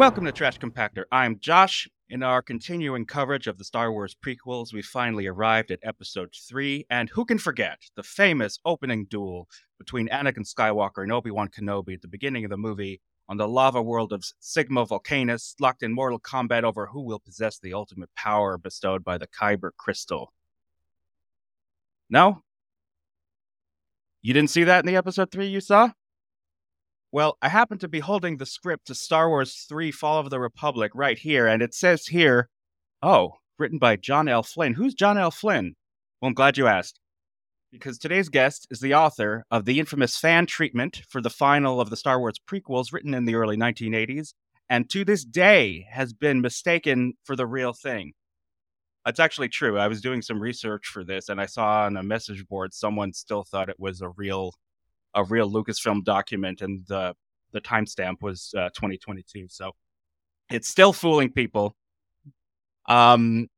Welcome to Trash Compactor. I'm Josh. In our continuing coverage of the Star Wars prequels, we finally arrived at episode 3, and who can forget the famous opening duel between Anakin Skywalker and Obi Wan Kenobi at the beginning of the movie on the lava world of Sigma Volcanus, locked in mortal combat over who will possess the ultimate power bestowed by the Kyber crystal. No? You didn't see that in the episode 3 you saw? Well, I happen to be holding the script to Star Wars 3 Fall of the Republic right here, and it says here, oh, written by John L. Flynn. Who's John L. Flynn? Well, I'm glad you asked. Because today's guest is the author of the infamous fan treatment for the final of the Star Wars prequels written in the early 1980s, and to this day has been mistaken for the real thing. It's actually true. I was doing some research for this, and I saw on a message board someone still thought it was a real a real Lucasfilm document, and the the timestamp was uh, 2022. So it's still fooling people. Um,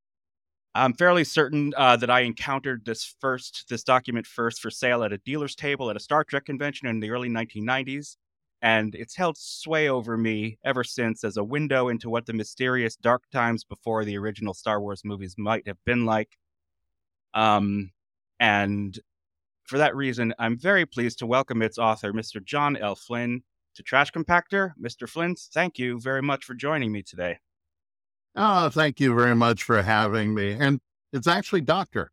I'm fairly certain uh, that I encountered this first this document first for sale at a dealer's table at a Star Trek convention in the early 1990s, and it's held sway over me ever since as a window into what the mysterious dark times before the original Star Wars movies might have been like. Um, and for that reason, I'm very pleased to welcome its author, Mr. John L. Flynn, to Trash Compactor. Mr. Flynn, thank you very much for joining me today. Oh, thank you very much for having me. And it's actually Doctor.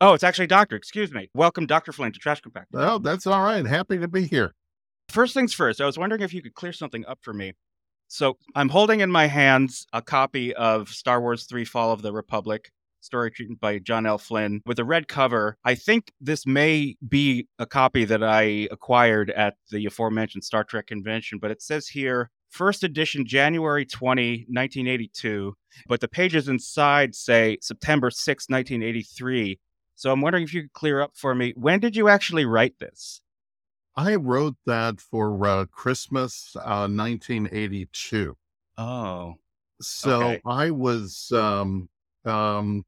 Oh, it's actually Doctor. Excuse me. Welcome, Dr. Flynn, to Trash Compactor. Oh, that's all right. Happy to be here. First things first, I was wondering if you could clear something up for me. So I'm holding in my hands a copy of Star Wars 3 Fall of the Republic story treatment by John L. Flynn with a red cover. I think this may be a copy that I acquired at the aforementioned Star Trek convention, but it says here first edition January 20, 1982, but the pages inside say September 6, 1983. So I'm wondering if you could clear up for me when did you actually write this? I wrote that for uh, Christmas uh, 1982. Oh. So okay. I was um, um,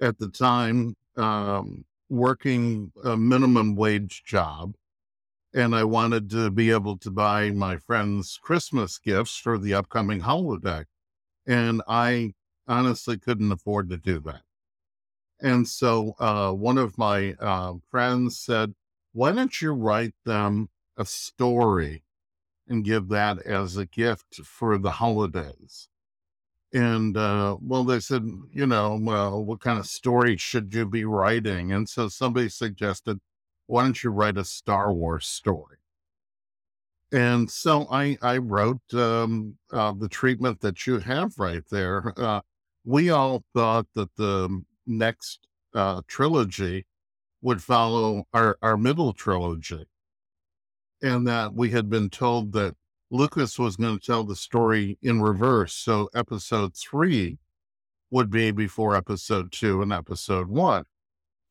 at the time um, working a minimum wage job. And I wanted to be able to buy my friends Christmas gifts for the upcoming holiday. And I honestly couldn't afford to do that. And so uh, one of my uh, friends said, Why don't you write them a story and give that as a gift for the holidays? And uh, well, they said, you know, well, what kind of story should you be writing? And so somebody suggested, why don't you write a Star Wars story? And so I I wrote um, uh, the treatment that you have right there. Uh, we all thought that the next uh, trilogy would follow our, our middle trilogy, and that we had been told that Lucas was going to tell the story in reverse. So episode three would be before episode two and episode one.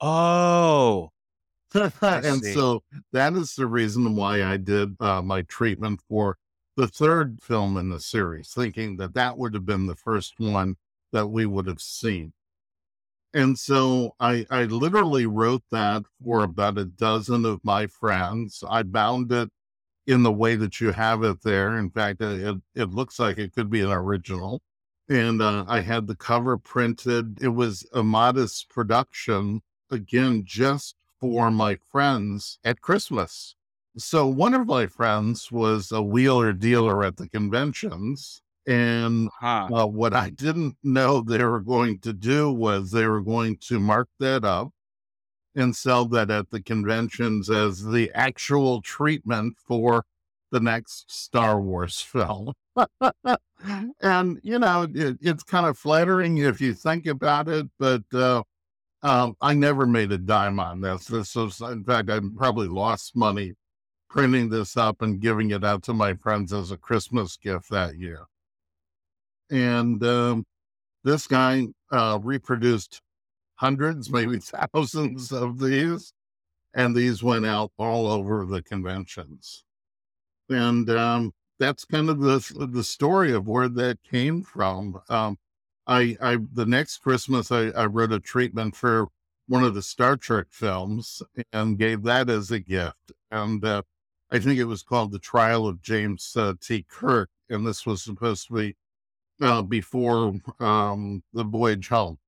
Oh. and so that is the reason why I did uh, my treatment for the third film in the series, thinking that that would have been the first one that we would have seen. And so I, I literally wrote that for about a dozen of my friends. I bound it in the way that you have it there. In fact, it, it looks like it could be an original. And uh, I had the cover printed. It was a modest production, again, just for my friends at Christmas. So one of my friends was a wheeler dealer at the conventions. And huh. uh, what I didn't know they were going to do was they were going to mark that up and sell that at the conventions as the actual treatment for the next Star Wars film. and, you know, it, it's kind of flattering if you think about it, but uh, um, I never made a dime on this. This was, in fact, I probably lost money printing this up and giving it out to my friends as a Christmas gift that year. And um, this guy uh, reproduced hundreds, maybe thousands of these. And these went out all over the conventions. And um, that's kind of the the story of where that came from. Um, I, I the next Christmas I, I wrote a treatment for one of the Star Trek films and gave that as a gift. And uh, I think it was called The Trial of James uh, T. Kirk. And this was supposed to be uh, before um, the voyage home.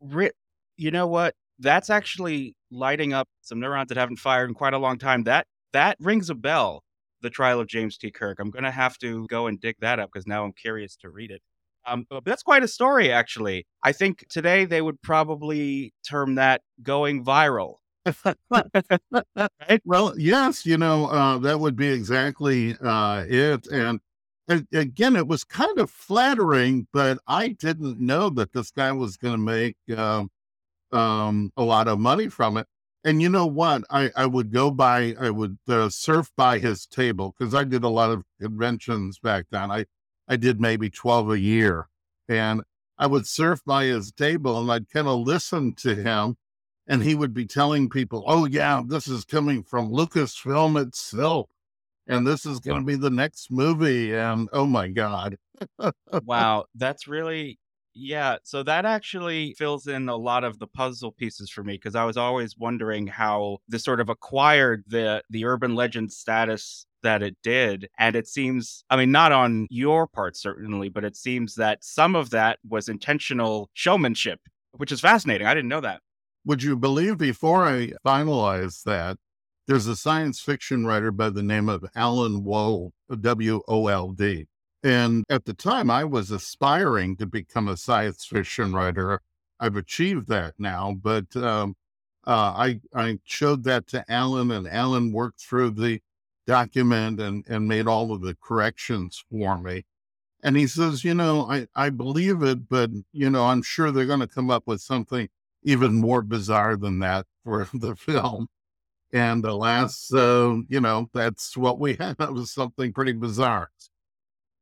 You know what? That's actually lighting up some neurons that haven't fired in quite a long time. That that rings a bell. The Trial of James T. Kirk. I'm going to have to go and dig that up because now I'm curious to read it. Um, that's quite a story, actually. I think today they would probably term that going viral. right? Well, yes, you know, uh, that would be exactly uh, it. And again, it was kind of flattering, but I didn't know that this guy was going to make um, um, a lot of money from it. And you know what? I, I would go by, I would uh, surf by his table because I did a lot of conventions back then. I, I did maybe 12 a year. And I would surf by his table and I'd kind of listen to him. And he would be telling people, oh, yeah, this is coming from Lucasfilm itself and this is going to be the next movie. And oh my God. wow. That's really, yeah. So that actually fills in a lot of the puzzle pieces for me because I was always wondering how this sort of acquired the, the urban legend status that it did. And it seems, I mean, not on your part, certainly, but it seems that some of that was intentional showmanship, which is fascinating. I didn't know that. Would you believe before I finalized that there's a science fiction writer by the name of Alan Wold, W O L D. And at the time, I was aspiring to become a science fiction writer. I've achieved that now, but um, uh, I, I showed that to Alan, and Alan worked through the document and, and made all of the corrections for me. And he says, You know, I, I believe it, but, you know, I'm sure they're going to come up with something even more bizarre than that for the film. And alas, uh, you know, that's what we have was something pretty bizarre.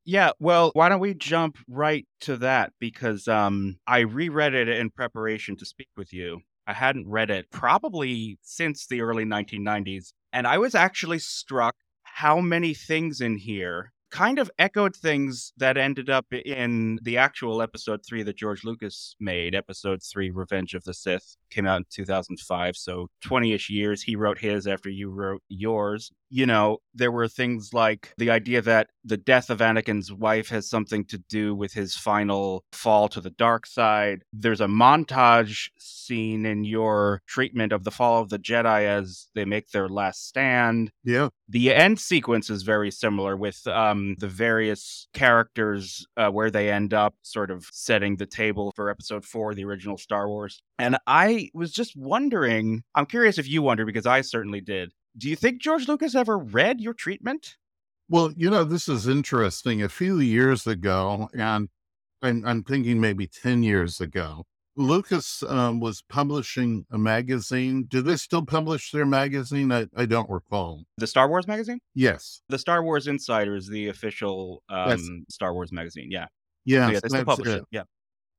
Yeah, well, why don't we jump right to that? Because um, I reread it in preparation to speak with you. I hadn't read it probably since the early 1990s. And I was actually struck how many things in here kind of echoed things that ended up in the actual episode three that George Lucas made, episode three, Revenge of the Sith, came out in 2005. So 20 ish years. He wrote his after you wrote yours. You know, there were things like the idea that the death of Anakin's wife has something to do with his final fall to the dark side. There's a montage scene in your treatment of the fall of the Jedi as they make their last stand. Yeah. The end sequence is very similar with um, the various characters uh, where they end up sort of setting the table for episode four, the original Star Wars. And I was just wondering, I'm curious if you wonder because I certainly did. Do you think George Lucas ever read your treatment? Well, you know, this is interesting. A few years ago, and I'm, I'm thinking maybe 10 years ago, Lucas um, was publishing a magazine. Do they still publish their magazine? I, I don't recall. The Star Wars magazine? Yes. The Star Wars Insider is the official um, Star Wars magazine. Yeah. Yeah. So yeah, they still publish it. it. Yeah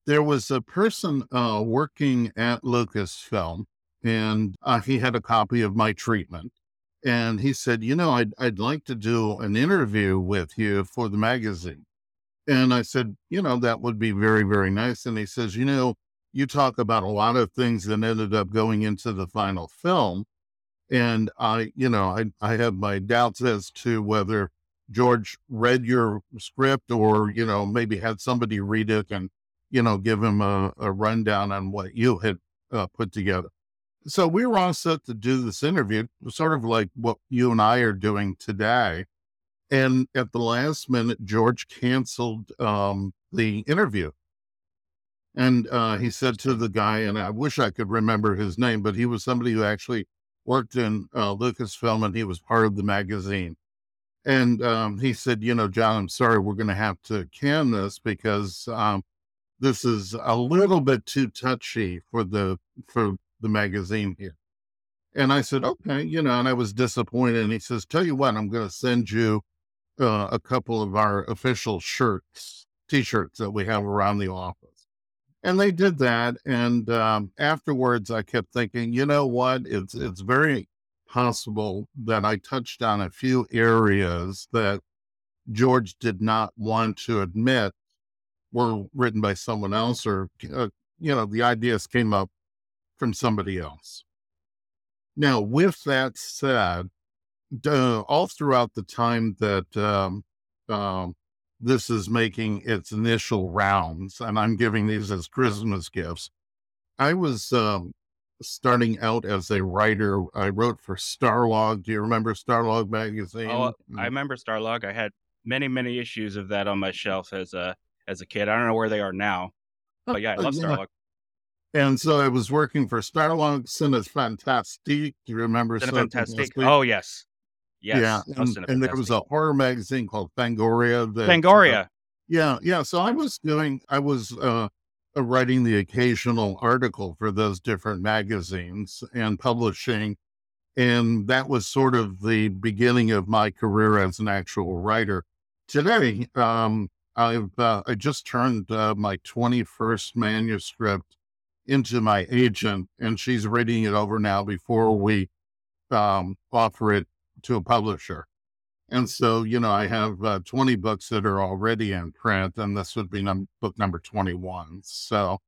there was a person uh, working at Lucasfilm, and uh, he had a copy of my treatment. And he said, You know, I'd, I'd like to do an interview with you for the magazine. And I said, You know, that would be very, very nice. And he says, You know, you talk about a lot of things that ended up going into the final film. And I, you know, I, I have my doubts as to whether George read your script or, you know, maybe had somebody read it and you know, give him a, a rundown on what you had uh, put together. So we were all set to do this interview, sort of like what you and I are doing today. And at the last minute, George canceled um, the interview. And uh, he said to the guy, and I wish I could remember his name, but he was somebody who actually worked in uh, Lucasfilm and he was part of the magazine. And um, he said, You know, John, I'm sorry, we're going to have to can this because um, this is a little bit too touchy for the for the magazine here. And I said, okay, you know, and I was disappointed. And he says, tell you what, I'm going to send you uh, a couple of our official shirts, t-shirts that we have around the office. And they did that. And um, afterwards, I kept thinking, you know what? It's it's very possible that I touched on a few areas that George did not want to admit were written by someone else or, uh, you know, the ideas came up from somebody else. Now, with that said, uh, all throughout the time that um, um, this is making its initial rounds, and I'm giving these as Christmas gifts. I was um, starting out as a writer. I wrote for Starlog. Do you remember Starlog magazine? Oh, I remember Starlog. I had many, many issues of that on my shelf as a as a kid. I don't know where they are now, but yeah, I love yeah. Starlog. And so I was working for Starlog Cinefantastique. Do you remember Cinefantastique? Oh yes, yes. Yeah, and, and there was a horror magazine called Fangoria. That, Fangoria. Uh, yeah, yeah. So I was doing. I was uh, uh, writing the occasional article for those different magazines and publishing. And that was sort of the beginning of my career as an actual writer. Today, um, I've uh, I just turned uh, my 21st manuscript into my agent, and she's reading it over now before we um, offer it to a publisher. And so, you know, I have uh, 20 books that are already in print, and this would be num- book number 21. So,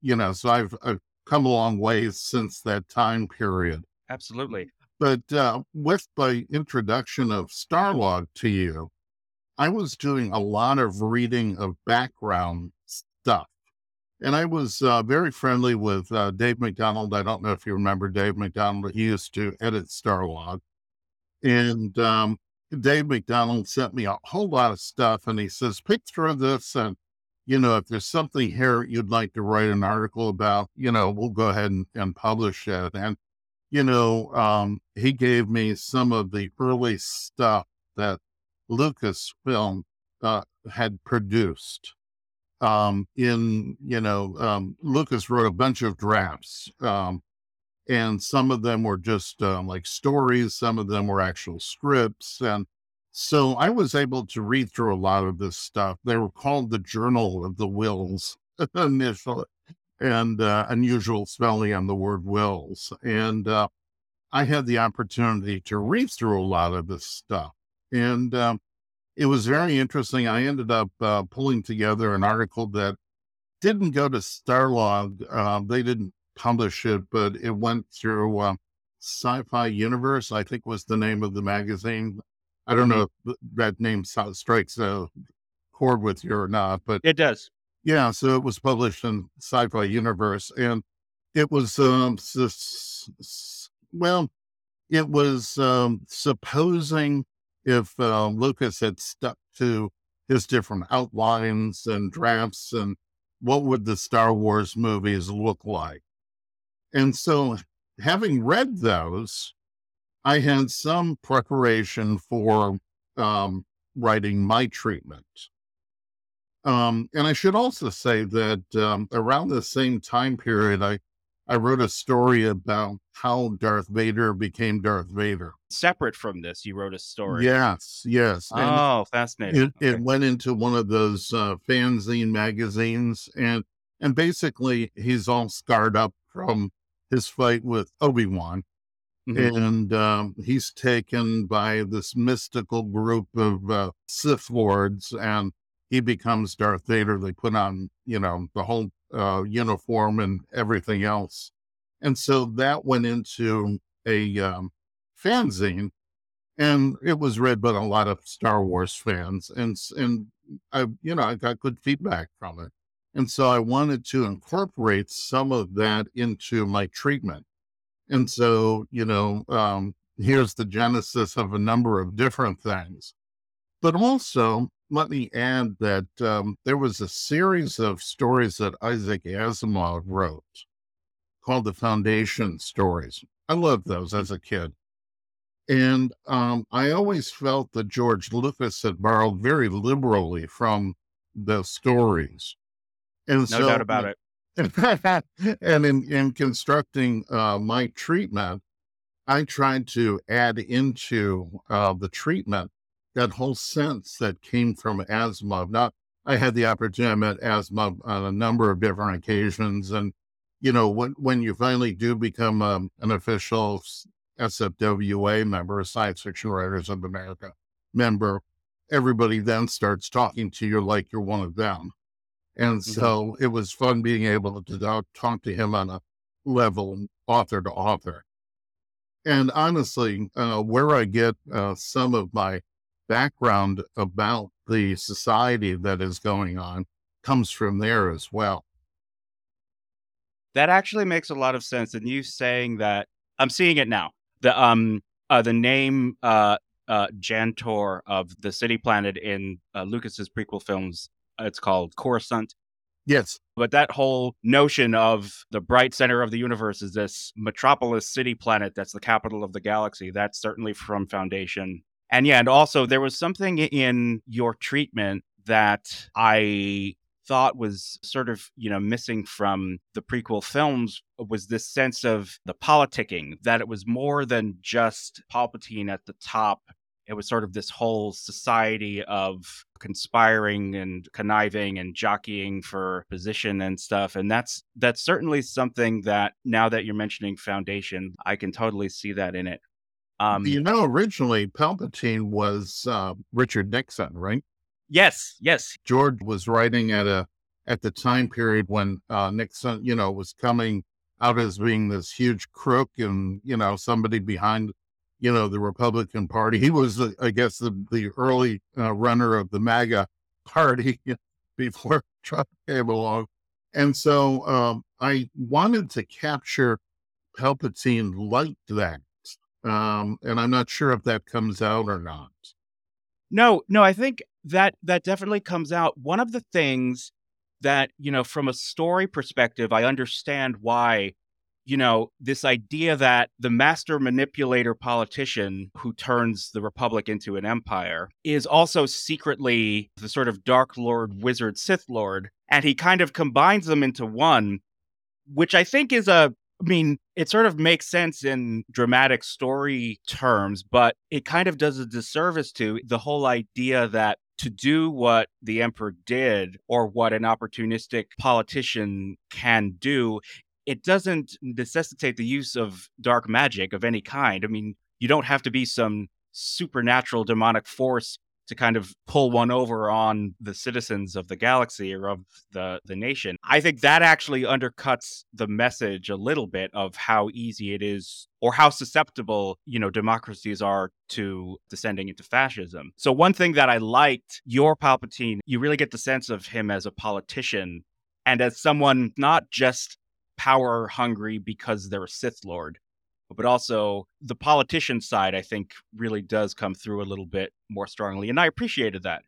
you know, so I've, I've come a long way since that time period. Absolutely. But uh, with the introduction of Starlog to you, I was doing a lot of reading of background stuff. And I was uh, very friendly with uh, Dave McDonnell. I don't know if you remember Dave McDonnell. He used to edit Starlog. And um, Dave McDonnell sent me a whole lot of stuff and he says, pick through this and you know, if there's something here you'd like to write an article about, you know, we'll go ahead and, and publish it. And, you know, um, he gave me some of the early stuff that Lucasfilm uh, had produced. Um, in, you know, um, Lucas wrote a bunch of drafts. Um, and some of them were just um, like stories, some of them were actual scripts. And so I was able to read through a lot of this stuff. They were called the Journal of the Whills initially, and uh, unusual spelling on the word Whills. And uh, I had the opportunity to read through a lot of this stuff. And um, it was very interesting. I ended up uh, pulling together an article that didn't go to Starlog. Uh, they didn't publish it, but it went through uh, Sci-Fi Universe. I think was the name of the magazine. I don't know if that name strikes a chord with you or not, but it does. Yeah, so it was published in Sci-Fi Universe, and it was um, well, it was um, supposing if uh, Lucas had stuck to his different outlines and drafts and what would the Star Wars movies look like. And so, having read those, I had some preparation for um, writing my treatment. Um, and I should also say that um, around the same time period, I, I wrote a story about how Darth Vader became Darth Vader. Separate from this, you wrote a story. Yes, yes. And oh, fascinating. It, okay. it, went into one of those uh, fanzine magazines, and and basically he's all scarred up from his fight with Obi Wan. Mm-hmm. And um, he's taken by this mystical group of uh, Sith lords, and he becomes Darth Vader. They put on, you know, the whole uh, uniform and everything else. And so that went into a um, fanzine, and it was read by a lot of Star Wars fans. And and I, you know, I got good feedback from it. And so I wanted to incorporate some of that into my treatment. And so, you know, um, here's the genesis of a number of different things. But also, let me add that um, there was a series of stories that Isaac Asimov wrote called the Foundation Stories. I loved those as a kid. And um, I always felt that George Lucas had borrowed very liberally from the stories. And no so, doubt about it. and in, in constructing uh, my treatment, I tried to add into uh, the treatment that whole sense that came from Asimov. Now, I had the opportunity, I met Asimov on a number of different occasions. And, you know, when, when you finally do become um, an official SFWA member, Science Fiction Writers of America member, everybody then starts talking to you like you're one of them. And mm-hmm. so it was fun being able to talk to him on a level, author to author. And honestly, uh, where I get uh, some of my background about the society that is going on comes from there as well. That actually makes a lot of sense. And you saying that, I'm seeing it now. The um uh, the name uh, uh, Trantor of the city planet in uh, Lucas's prequel films, it's called Coruscant. Yes. But that whole notion of the bright center of the universe is this metropolis city planet that's the capital of the galaxy. That's certainly from Foundation. And yeah, and also there was something in your treatment that I thought was sort of you know missing from the prequel films was this sense of the politicking that it was more than just palpatine at the top it was sort of this whole society of conspiring and conniving and jockeying for position and stuff and that's that's certainly something that now that you're mentioning foundation i can totally see that in it. Um, you know originally palpatine was uh, richard nixon right? Yes yes. George was writing at a at the time period when uh, nixon you know was coming out as being this huge crook and you know somebody behind you know, the Republican Party. He was, I guess, the, the early uh, runner of the MAGA party before Trump came along. And so um, I wanted to capture Palpatine like that. Um, and I'm not sure if that comes out or not. No, no, I think that that definitely comes out. One of the things that, you know, from a story perspective, I understand why you know, this idea that the master manipulator politician who turns the republic into an empire is also secretly the sort of dark lord, wizard, Sith lord. And he kind of combines them into one, which I think is a I mean, it sort of makes sense in dramatic story terms, but it kind of does a disservice to the whole idea that to do what the emperor did or what an opportunistic politician can do it doesn't necessitate the use of dark magic of any kind. I mean, you don't have to be some supernatural demonic force to kind of pull one over on the citizens of the galaxy or of the the nation. I think that actually undercuts the message a little bit of how easy it is or how susceptible, you know, democracies are to descending into fascism. So one thing that I liked your Palpatine, you really get the sense of him as a politician and as someone not just power hungry because they're a Sith Lord. But also the politician side, I think, really does come through a little bit more strongly. And I appreciated that.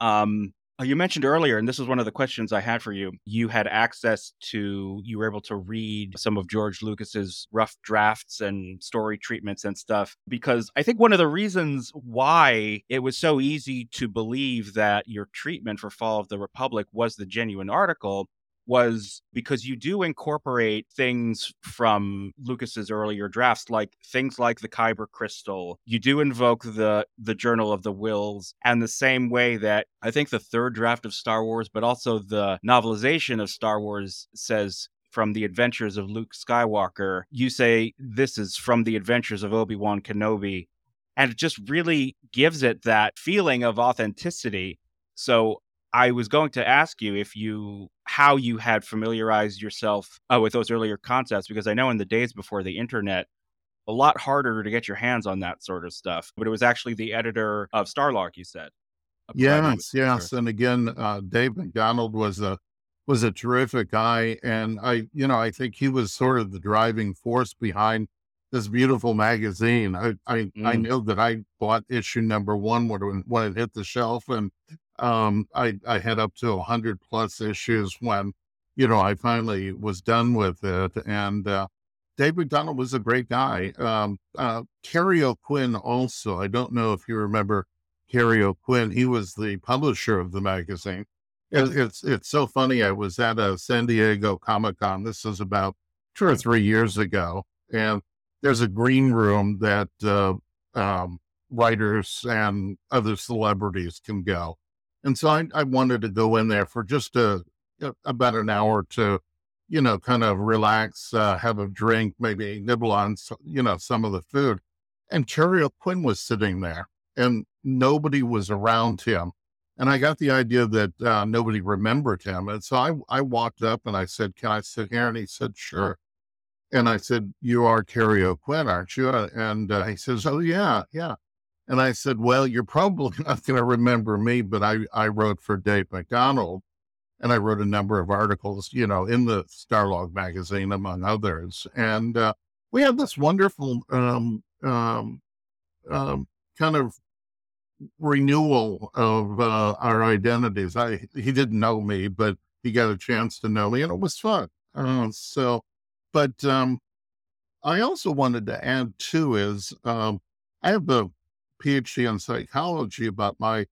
Um, you mentioned earlier, and this is one of the questions I had for you. You had access to, you were able to read some of George Lucas's rough drafts and story treatments and stuff. Because I think one of the reasons why it was so easy to believe that your treatment for Fall of the Republic was the genuine article was because you do incorporate things from Lucas's earlier drafts, like things like the Kyber crystal. You do invoke the the Journal of the Whills, and the same way that I think the third draft of Star Wars, but also the novelization of Star Wars says from the adventures of Luke Skywalker, you say this is from the adventures of Obi Wan Kenobi. And it just really gives it that feeling of authenticity. So I was going to ask you if you how you had familiarized yourself uh, with those earlier concepts because I know in the days before the internet, a lot harder to get your hands on that sort of stuff. But it was actually the editor of Starlog, you said. Yes, yes, and again, uh, Dave McDonnell was a was a terrific guy, and I, you know, I think he was sort of the driving force behind this beautiful magazine. I I, mm. I know that I bought issue number one when when it hit the shelf, and um, I I had up to hundred plus issues when you know I finally was done with it. And uh, Dave McDonnell was a great guy. Um, uh, Kerry O'Quinn also. I don't know if you remember Kerry O'Quinn. He was the publisher of the magazine. It, it's it's so funny. I was at a San Diego Comic Con. This was about two or three years ago, and there's a green room that uh, um, writers and other celebrities can go. And so I, I wanted to go in there for just a, a about an hour to, you know, kind of relax, uh, have a drink, maybe nibble on, you know, some of the food. And Kerry O'Quinn was sitting there and nobody was around him. And I got the idea that uh, nobody remembered him. And so I, I walked up and I said, Can I sit here? And he said, Sure. And I said, You are Terry O'Quinn, aren't you? And uh, he says, Oh, yeah, yeah. And I said, Well, you're probably not going to remember me, but I, I wrote for Dave McDonnell and I wrote a number of articles, you know, in the Starlog magazine, among others. And uh, we had this wonderful um, um, um, kind of renewal of uh, our identities. I he didn't know me, but he got a chance to know me, and it was fun. Uh, so, but um, I also wanted to add too is um, I have a PhD in psychology, but my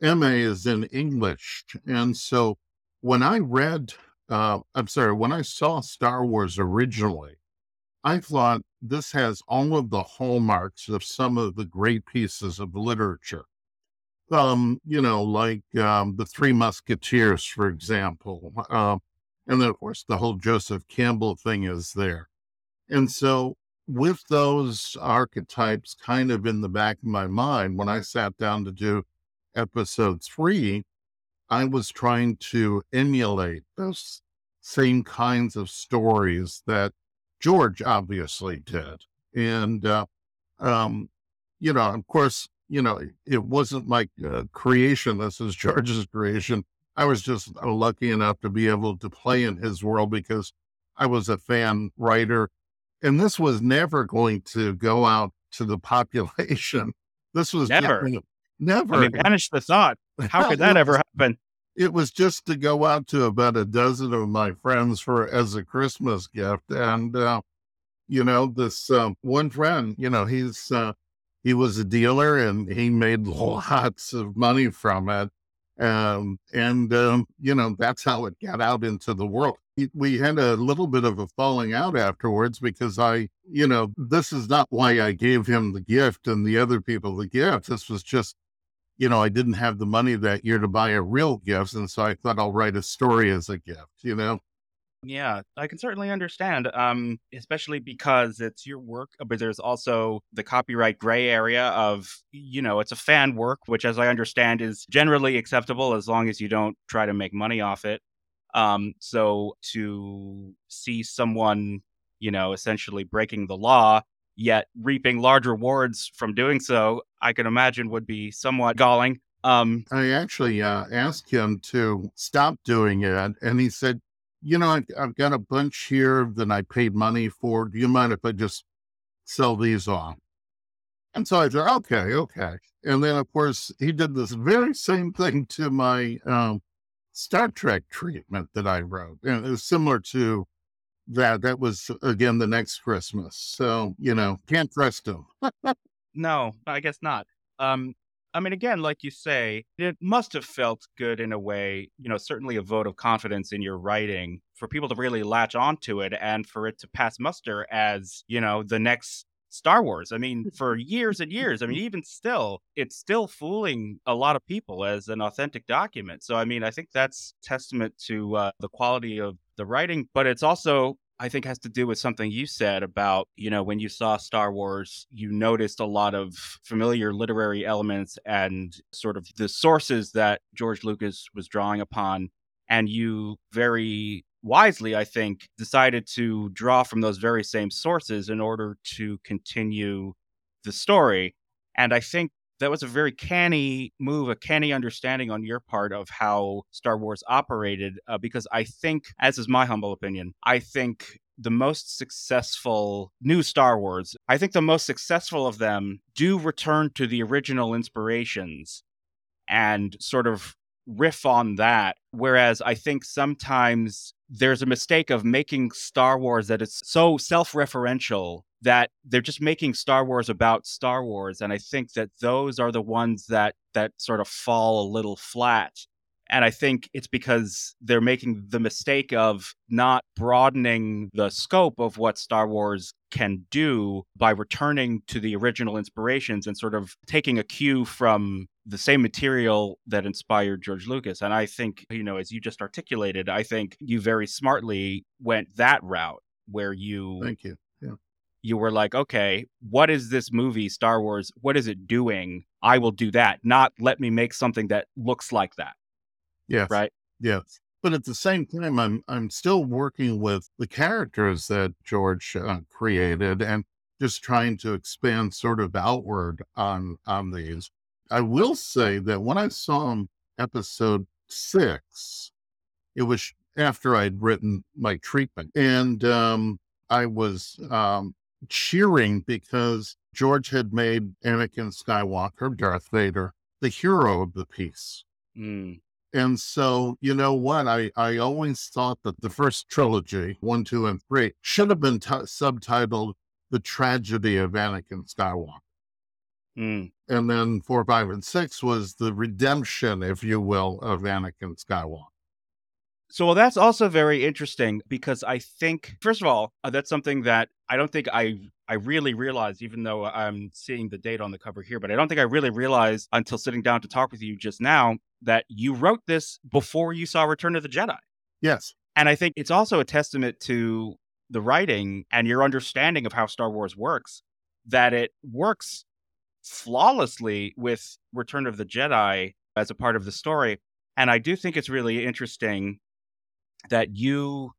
MA is in English, and so when I read, uh, I'm sorry, when I saw Star Wars originally, I thought this has all of the hallmarks of some of the great pieces of literature. Um, you know, like um, the Three Musketeers, for example. Uh, and then, of course, the whole Joseph Campbell thing is there. And so, with those archetypes kind of in the back of my mind, when I sat down to do episode three, I was trying to emulate those same kinds of stories that George obviously did. And, uh, um, you know, of course, you know, it wasn't my uh, creation. This is George's creation. I was just uh, lucky enough to be able to play in his world because I was a fan writer. And this was never going to go out to the population. This was never, just, never. I mean, banish the thought. How could that ever happen? It was just to go out to about a dozen of my friends for as a Christmas gift. And, uh, you know, this uh, one friend, you know, he's, uh, he was a dealer and he made lots of money from it. Um, and, um, you know, that's how it got out into the world. We had a little bit of a falling out afterwards because I, you know, this is not why I gave him the gift and the other people the gift. This was just, you know, I didn't have the money that year to buy a real gift. And so I thought I'll write a story as a gift, you know? Yeah, I can certainly understand, um, especially because it's your work, uh, but there's also the copyright gray area of, you know, it's a fan work, which, as I understand, is generally acceptable as long as you don't try to make money off it. Um, so to see someone, you know, essentially breaking the law, yet reaping large rewards from doing so, I can imagine would be somewhat galling. Um, I actually uh, asked him to stop doing it, and he said, you know, I, I've got a bunch here that I paid money for. Do you mind if I just sell these off? And so I said, okay, okay. And then, of course, he did this very same thing to my um, Star Trek treatment that I wrote. And it was similar to that. That was, again, the next Christmas. So, you know, can't trust him. no, I guess not. Um, I mean, again, like you say, it must have felt good in a way, you know, certainly a vote of confidence in your writing for people to really latch onto it and for it to pass muster as, you know, the next Star Wars. I mean, for years and years, I mean, even still, it's still fooling a lot of people as an authentic document. So, I mean, I think that's testament to uh, the quality of the writing, but it's also I think has to do with something you said about, you know, when you saw Star Wars, you noticed a lot of familiar literary elements and sort of the sources that George Lucas was drawing upon. And you very wisely, I think, decided to draw from those very same sources in order to continue the story. And I think that was a very canny move, a canny understanding on your part of how Star Wars operated. Uh, because I think, as is my humble opinion, I think the most successful new Star Wars, I think the most successful of them do return to the original inspirations and sort of riff on that. Whereas I think sometimes there's a mistake of making Star Wars that it's so self referential that they're just making Star Wars about Star Wars. And I think that those are the ones that that sort of fall a little flat. And I think it's because they're making the mistake of not broadening the scope of what Star Wars can do by returning to the original inspirations and sort of taking a cue from the same material that inspired George Lucas. And I think, you know, as you just articulated, I think you very smartly went that route where you Thank you. Yeah. You were like, okay, what is this movie, Star Wars? What is it doing? I will do that. Not let me make something that looks like that. Yes. Right. Yes. But at the same time, I'm I'm still working with the characters that George uh, created and just trying to expand sort of outward on on these. I will say that when I saw him episode six, it was after I'd written my treatment, and um, I was um, cheering because George had made Anakin Skywalker, Darth Vader, the hero of the piece. Mm. And so, you know what? I, I always thought that the first trilogy, one, two, and three, should have been t- subtitled The Tragedy of Anakin Skywalker. Mm. And then four, five, and six was the redemption, if you will, of Anakin Skywalker. So, well, that's also very interesting because I think, first of all, uh, that's something that I don't think I I really realized, even though I'm seeing the date on the cover here, but I don't think I really realized until sitting down to talk with you just now that you wrote this before you saw Return of the Jedi. Yes. And I think it's also a testament to the writing and your understanding of how Star Wars works that it works flawlessly with Return of the Jedi as a part of the story. And I do think it's really interesting that you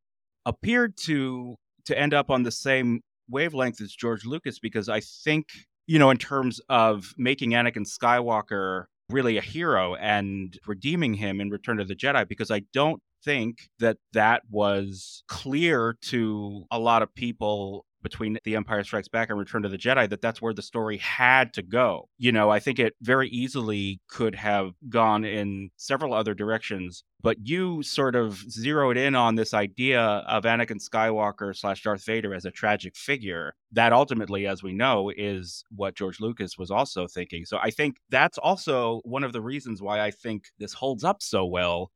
appeared to to end up on the same wavelength as George Lucas because I think you know in terms of making Anakin Skywalker really a hero and redeeming him in Return of the Jedi because I don't think that that was clear to a lot of people between The Empire Strikes Back and Return to the Jedi that that's where the story had to go. You know, I think it very easily could have gone in several other directions, but you sort of zeroed in on this idea of Anakin Skywalker slash Darth Vader as a tragic figure. That ultimately, as we know, is what George Lucas was also thinking. So I think that's also one of the reasons why I think this holds up so well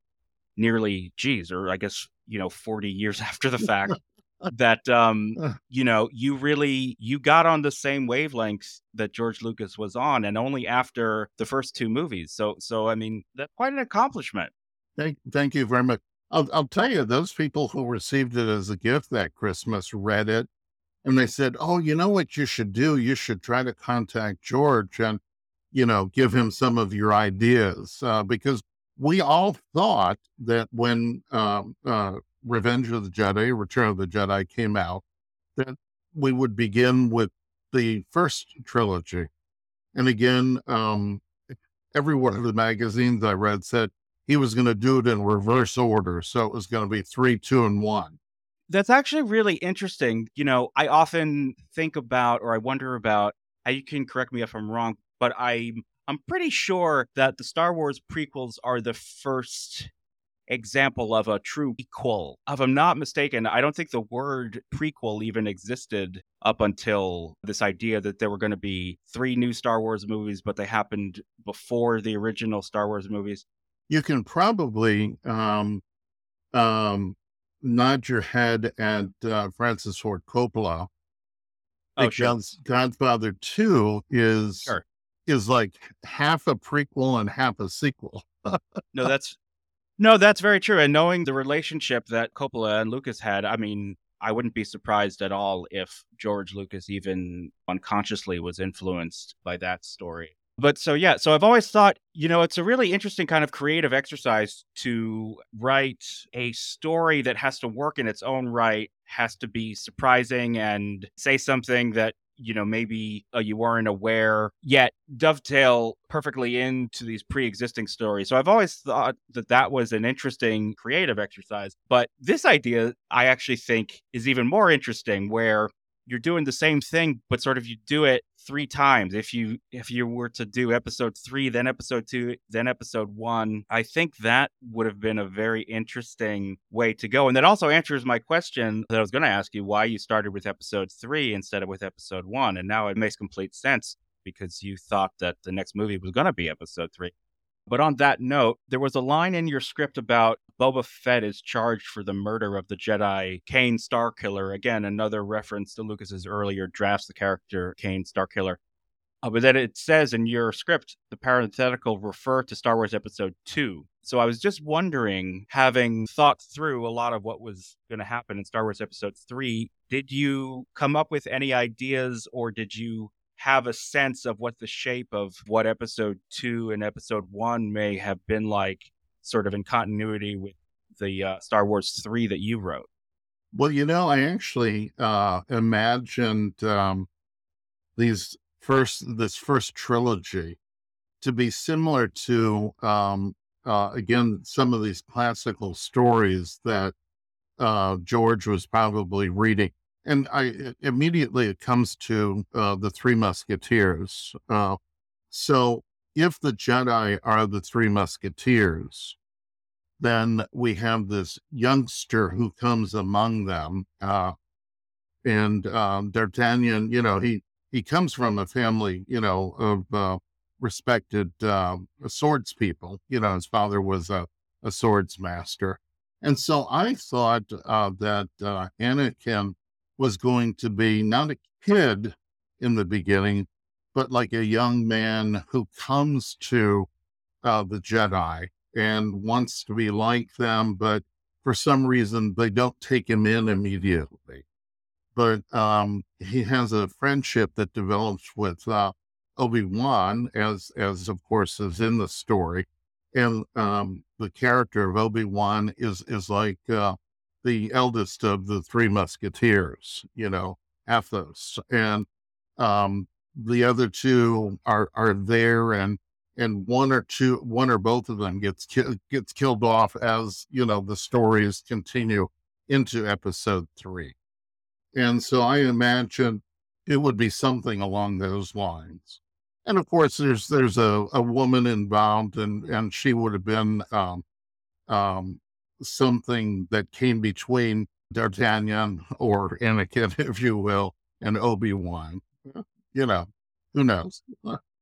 nearly geez or i guess you know 40 years after the fact that um you know you really you got on the same wavelength that George Lucas was on and only after the first two movies. So so I mean that's quite an accomplishment. Thank thank you very much. I'll, I'll tell you those people who received it as a gift that Christmas read it and they said oh you know what you should do? You should try to contact George and you know give him some of your ideas. Uh, because we all thought that when um, uh, Revenge of the Jedi, Return of the Jedi came out, that we would begin with the first trilogy. And again, um, every one of the magazines I read said he was going to do it in reverse order. So it was going to be three, two, and one. That's actually really interesting. You know, I often think about or I wonder about, you can correct me if I'm wrong, but I'm I'm pretty sure that the Star Wars prequels are the first example of a true equal. If I'm not mistaken, I don't think the word prequel even existed up until this idea that there were going to be three new Star Wars movies, but they happened before the original Star Wars movies. You can probably um, um, nod your head at uh, Francis Ford Coppola. Oh, sure. Godfather 2 is sure. is like half a prequel and half a sequel. no, that's no, that's very true. And knowing the relationship that Coppola and Lucas had, I mean, I wouldn't be surprised at all if George Lucas even unconsciously was influenced by that story. But so, yeah, so I've always thought, you know, it's a really interesting kind of creative exercise to write a story that has to work in its own right, has to be surprising and say something that you know maybe uh, you weren't aware yet dovetail perfectly into these pre-existing stories. So i've always thought that that was an interesting creative exercise but this idea i actually think is even more interesting where you're doing the same thing but sort of you do it three times. If you if you were to do episode 3 then episode 2 then episode 1 i think that would have been a very interesting way to go. And that also answers my question that i was going to ask you why you started with episode 3 instead of with episode 1 and now it makes complete sense because you thought that the next movie was going to be episode 3 but on that note, there was a line in your script about Boba Fett is charged for the murder of the Jedi Kane Starkiller. Again, another reference to Lucas's earlier drafts, the character Kane Starkiller. Uh, but then it says in your script, the parenthetical refer to Star Wars Episode 2. So I was just wondering, having thought through a lot of what was going to happen in Star Wars Episode 3, did you come up with any ideas or did you have a sense of what the shape of what episode two and episode one may have been like, sort of in continuity with the uh, Star Wars 3 that you wrote? Well, you know, I actually uh, imagined um, these first this first trilogy to be similar to um, uh, again some of these classical stories that uh, George was probably reading, and I immediately it comes to uh, the Three Musketeers. Uh, so, if the Jedi are the Three Musketeers, then we have this youngster who comes among them, uh, and um, D'Artagnan. You know, he he comes from a family, you know, of uh, respected uh, swords people. You know, his father was a, a swords master. And so I thought uh, that uh, Anakin was going to be not a kid in the beginning, but like a young man who comes to uh, the Jedi and wants to be like them, but for some reason they don't take him in immediately. But um, he has a friendship that develops with uh, Obi Wan, as as of course is in the story, and um, the character of Obi Wan is is like uh, the eldest of the three Musketeers, you know, Athos, and um, the other two are are there, and and one or two, one or both of them gets ki- gets killed off as you know the stories continue into Episode three, and so I imagine it would be something along those lines. And of course there's there's a, a woman involved and and she would have been um, um, something that came between D'Artagnan or Anakin, if you will, and Obi Wan. You know, who knows?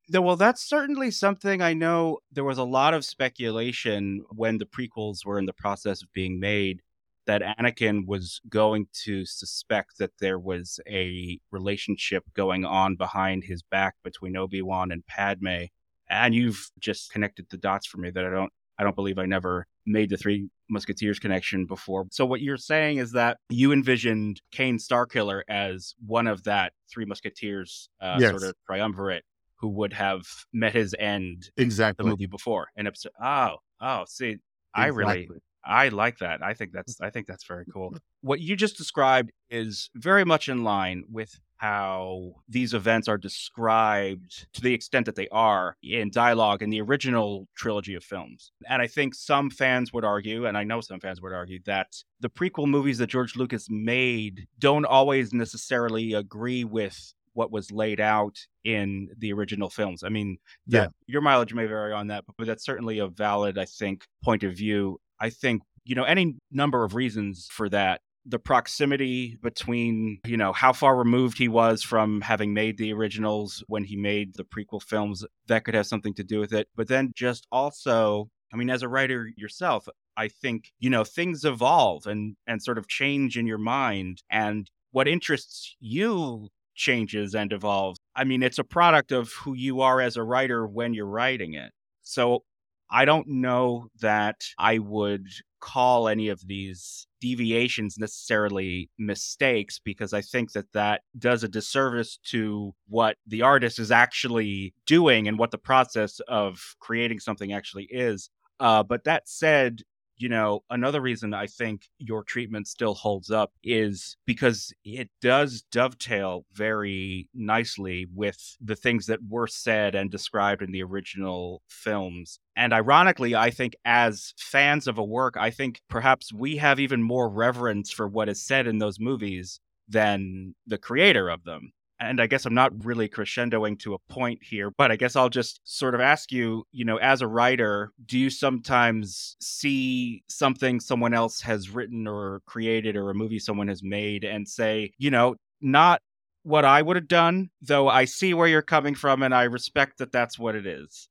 Well, that's certainly something I know. There was a lot of speculation when the prequels were in the process of being made that Anakin was going to suspect that there was a relationship going on behind his back between Obi-Wan and Padme. And you've just connected the dots for me that I don't I don't believe I never made the three musketeers connection before. So what you're saying is that you envisioned Kane Starkiller as one of that three musketeers uh, yes. sort of triumvirate who would have met his end exactly the movie before. And episode oh, oh, see, exactly. I really I like that. I think that's I think that's very cool. What you just described is very much in line with how these events are described to the extent that they are in dialogue in the original trilogy of films. And I think some fans would argue, and I know some fans would argue, that the prequel movies that George Lucas made don't always necessarily agree with what was laid out in the original films. I mean, yeah, your mileage may vary on that, but that's certainly a valid, I think, point of view. I think, you know, any number of reasons for that. The proximity between, you know, how far removed he was from having made the originals when he made the prequel films, that could have something to do with it. But then just also, I mean, as a writer yourself, I think, you know, things evolve and and sort of change in your mind. And what interests you changes and evolves. I mean, it's a product of who you are as a writer when you're writing it. So I don't know that I would call any of these deviations necessarily mistakes because I think that that does a disservice to what the artist is actually doing and what the process of creating something actually is. Uh, but that said, you know, another reason I think your treatment still holds up is because it does dovetail very nicely with the things that were said and described in the original films. And ironically, I think as fans of a work, I think perhaps we have even more reverence for what is said in those movies than the creator of them and I guess I'm not really crescendoing to a point here, but I guess I'll just sort of ask you, you know, as a writer, do you sometimes see something someone else has written or created or a movie someone has made and say, you know, not what I would have done, though I see where you're coming from and I respect that that's what it is?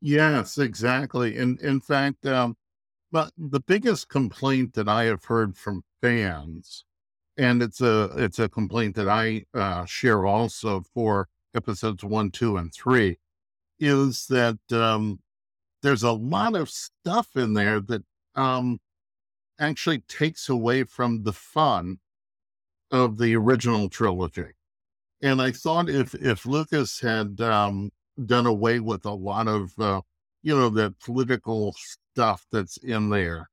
Yes, exactly. And in fact, um, but the biggest complaint that I have heard from fans and it's a it's a complaint that I uh, share also for episodes one, two, and three, is that um, there's a lot of stuff in there that um, actually takes away from the fun of the original trilogy. And I thought if if Lucas had um, done away with a lot of uh, you know the political stuff that's in there,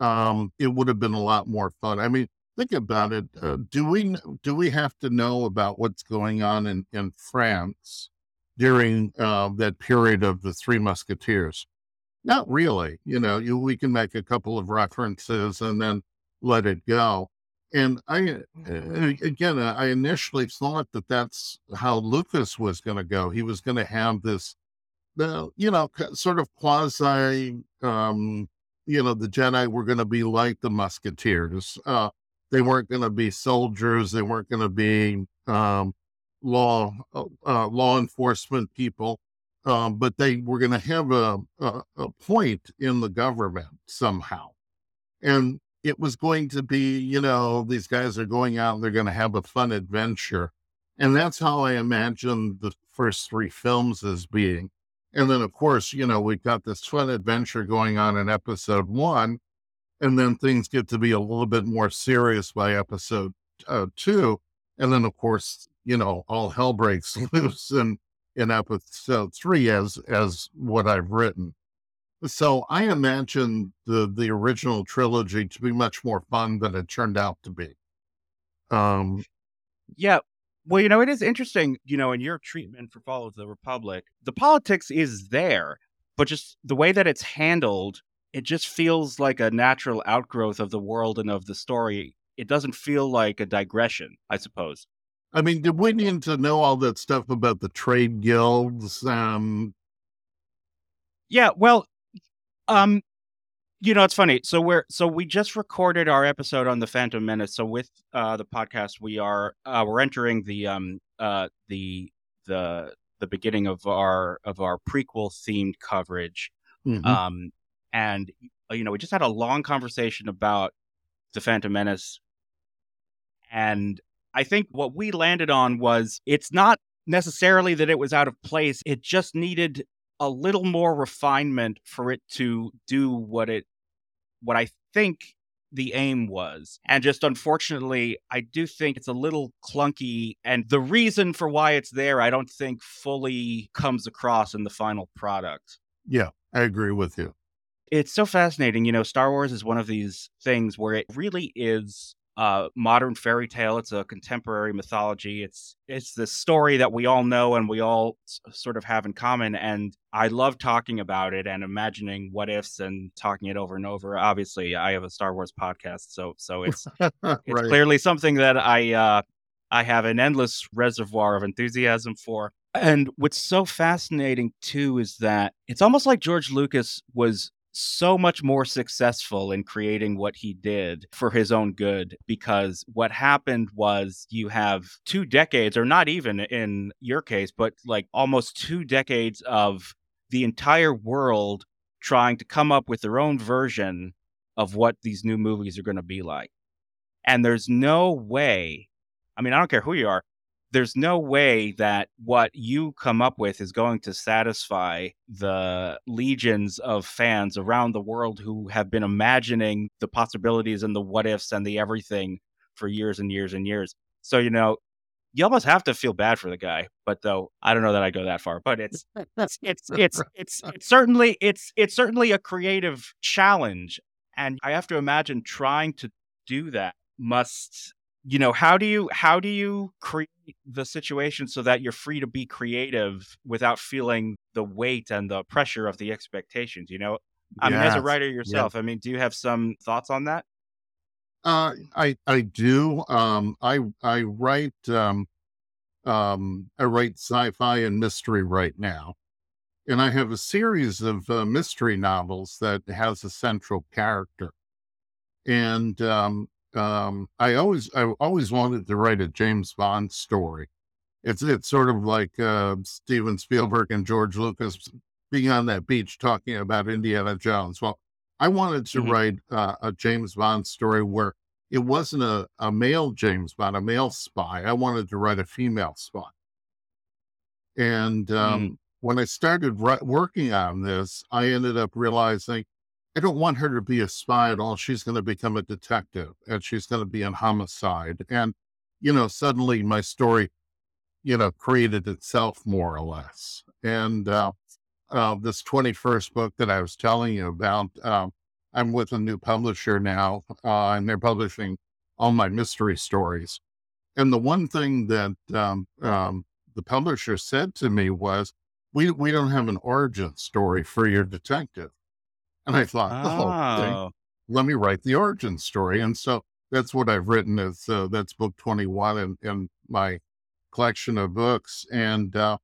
um, it would have been a lot more fun. I mean, think about it. Uh, do we do we have to know about what's going on in in France during uh, that period of the Three Musketeers? Not really. You know, you, we can make a couple of references and then let it go. And I, uh, again, I initially thought that that's how Lucas was going to go. He was going to have this, uh, you know, sort of quasi, um, you know, the Jedi were going to be like the Musketeers. Uh, they weren't going to be soldiers. They weren't going to be um, law uh, uh, law enforcement people, um, but they were going to have a, a, a point in the government somehow, and it was going to be you know these guys are going out and they're going to have a fun adventure, and that's how I imagined the first three films as being. And then, of course, you know, we got this fun adventure going on in episode one, and then things get to be a little bit more serious by episode uh, two. And then, of course, you know, all hell breaks loose in, in episode three as, as what I've written. So I imagine the, the original trilogy to be much more fun than it turned out to be. Um, yeah. Well, you know, it is interesting, you know, in your treatment for Fall of the Republic, the politics is there, but just the way that it's handled, it just feels like a natural outgrowth of the world and of the story. It doesn't feel like a digression, I suppose. I mean, did we need to know all that stuff about the trade guilds? Um... Yeah, well, um, you know, it's funny. So we're so we just recorded our episode on the Phantom Menace. So with uh, the podcast, we are uh, we're entering the um uh the the the beginning of our of our prequel themed coverage. Mm-hmm. Um, and you know, we just had a long conversation about the Phantom Menace, and I think what we landed on was it's not necessarily that it was out of place, it just needed a little more refinement for it to do what it what I think the aim was. And just unfortunately, I do think it's a little clunky. And the reason for why it's there, I don't think fully comes across in the final product. Yeah, I agree with you. It's so fascinating. You know, Star Wars is one of these things where it really is a modern fairy tale. It's a contemporary mythology. It's it's the story that we all know and we all s- sort of have in common. And I love talking about it and imagining what ifs and talking it over and over. Obviously, I have a Star Wars podcast, so so it's right. it's clearly something that I uh, I have an endless reservoir of enthusiasm for. And what's so fascinating too is that it's almost like George Lucas was so much more successful in creating what he did for his own good because what happened was you have two decades or not even in your case but like almost two decades of the entire world trying to come up with their own version of what these new movies are going to be like. And there's no way i mean i don't care who you are there's no way that what you come up with is going to satisfy the legions of fans around the world who have been imagining the possibilities and the what ifs and the everything for years and years and years. So, you know, you almost have to feel bad for the guy, but though I don't know that I go that far, but it's it's it's it's it's, it's certainly it's it's certainly a creative challenge and I have to imagine trying to do that must you know how do you how do you create the situation so that you're free to be creative without feeling the weight and the pressure of the expectations you know? I mean as a writer yourself i mean do you have some thoughts on that? Uh i i do um i i write um um i write sci-fi and mystery right now and i have a series of uh, mystery novels that has a central character and um um, I always I always wanted to write a James Bond story. It's it's sort of like uh, Steven Spielberg and George Lucas being on that beach talking about Indiana Jones. Well, I wanted to mm-hmm. write uh, a James Bond story where it wasn't a, a male James Bond, a male spy. I wanted to write a female spy. And um, mm. when I started working on this, I ended up realizing I don't want her to be a spy at all. She's going to become a detective and she's going to be in homicide. And, you know, suddenly my story, you know, created itself more or less. And uh, uh, this 21st book that I was telling you about, um, I'm with a new publisher now, uh, and they're publishing all my mystery stories. And the one thing that um, um, the publisher said to me was, "We we don't have an origin story for your detective." And I thought, "Oh, okay, let me write the origin story." And so that's what I've written. Is uh, that's book twenty one in, in my collection of books, and uh,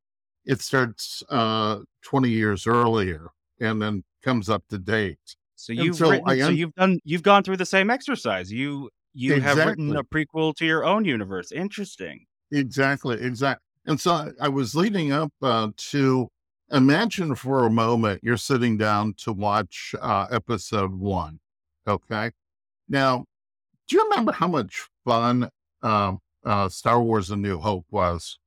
it starts uh, twenty years earlier, and then comes up to date. So you've so written, so you've done you've gone through the same exercise. You you exactly. have written a prequel to your own universe. Interesting. Exactly, exactly. And so I was leading up uh, to imagine for a moment you're sitting down to watch uh, episode one. Okay. Now, do you remember how much fun uh, uh, Star Wars A New Hope was?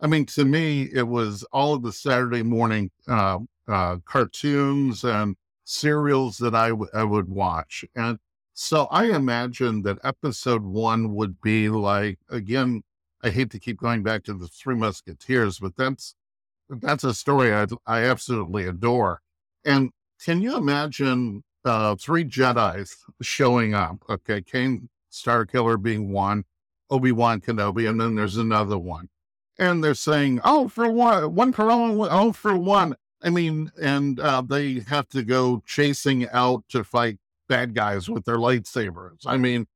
I mean, to me, it was all of the Saturday morning uh, uh, cartoons and serials that I, w- I would watch. And so I imagine that episode one would be like, again, I hate to keep going back to the Three Musketeers, but that's that's a story I, I absolutely adore. And can you imagine uh, three Jedi's showing up? Okay, Kane Starkiller being one, Obi Wan Kenobi, and then there's another one, and they're saying, "Oh, for one, one for all, oh for one." I mean, and uh, they have to go chasing out to fight bad guys with their lightsabers. I mean,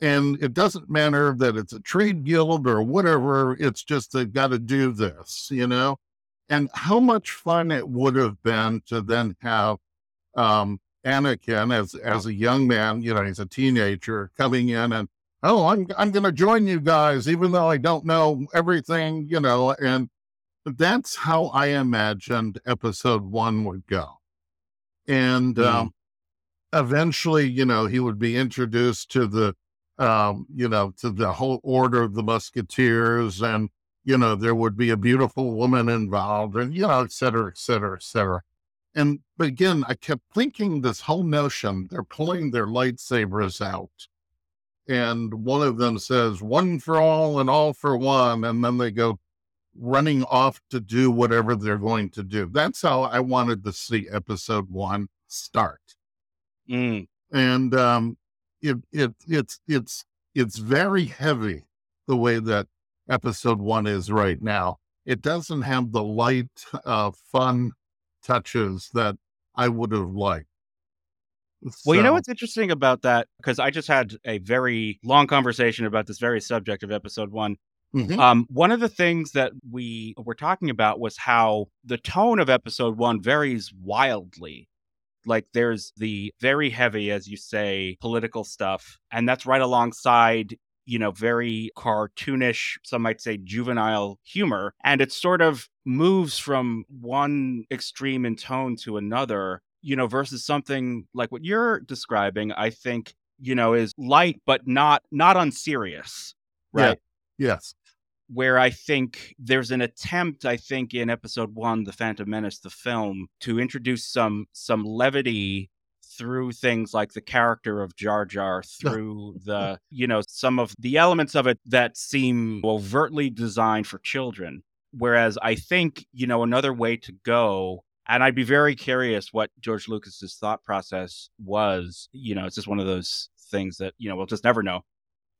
and it doesn't matter that it's a trade guild or whatever. It's just they've got to do this, you know? And how much fun it would have been to then have um, Anakin as as a young man, you know, he's a teenager coming in and oh, I'm I'm going to join you guys, even though I don't know everything, you know, and that's how I imagined episode one would go. And mm. um, eventually, you know, he would be introduced to the, um, you know, to the whole order of the Musketeers, and you know, there would be a beautiful woman involved, and you know, et cetera, et cetera, et cetera. And but again, I kept thinking this whole notion they're pulling their lightsabers out. And one of them says, one for all and all for one. And then they go running off to do whatever they're going to do. That's how I wanted to see episode one start. Mm. And um, it, it it's it's it's very heavy the way that episode one is right now. It doesn't have the light, uh, fun touches that I would have liked. Well, you know what's interesting about that? Because I just had a very long conversation about this very subject of episode one. Mm-hmm. Um, one of the things that we were talking about was how the tone of episode one varies wildly like there's the very heavy, as you say, political stuff, and that's right alongside you know, very cartoonish, some might say juvenile humor. And it sort of moves from one extreme in tone to another, you know, versus something like what you're describing, I think, you know, is light, but not not unserious. Right. Yeah. Yes where I think there's an attempt, I think, in episode one, The Phantom Menace, the film, to introduce some some levity through things like the character of Jar Jar, through the, you know, some of the elements of it that seem overtly designed for children. Whereas I think, you know, another way to go, and I'd be very curious what George Lucas's thought process was. You know, it's just one of those things that, you know, we'll just never know.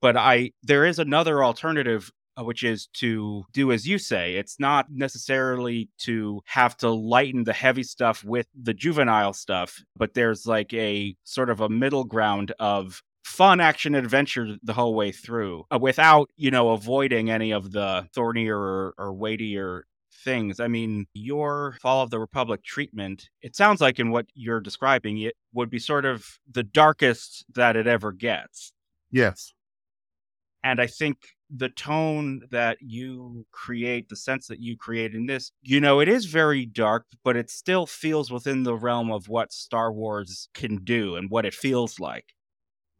But I, there is another alternative which is to do as you say. It's not necessarily to have to lighten the heavy stuff with the juvenile stuff, but there's like a sort of a middle ground of fun action adventure the whole way through uh, without, you know, avoiding any of the thornier or, or weightier things. I mean, your Fall of the Republic treatment, it sounds like in what you're describing, it would be sort of the darkest that it ever gets. Yes. And I think the tone that you create, the sense that you create in this, you know, it is very dark, but it still feels within the realm of what Star Wars can do and what it feels like.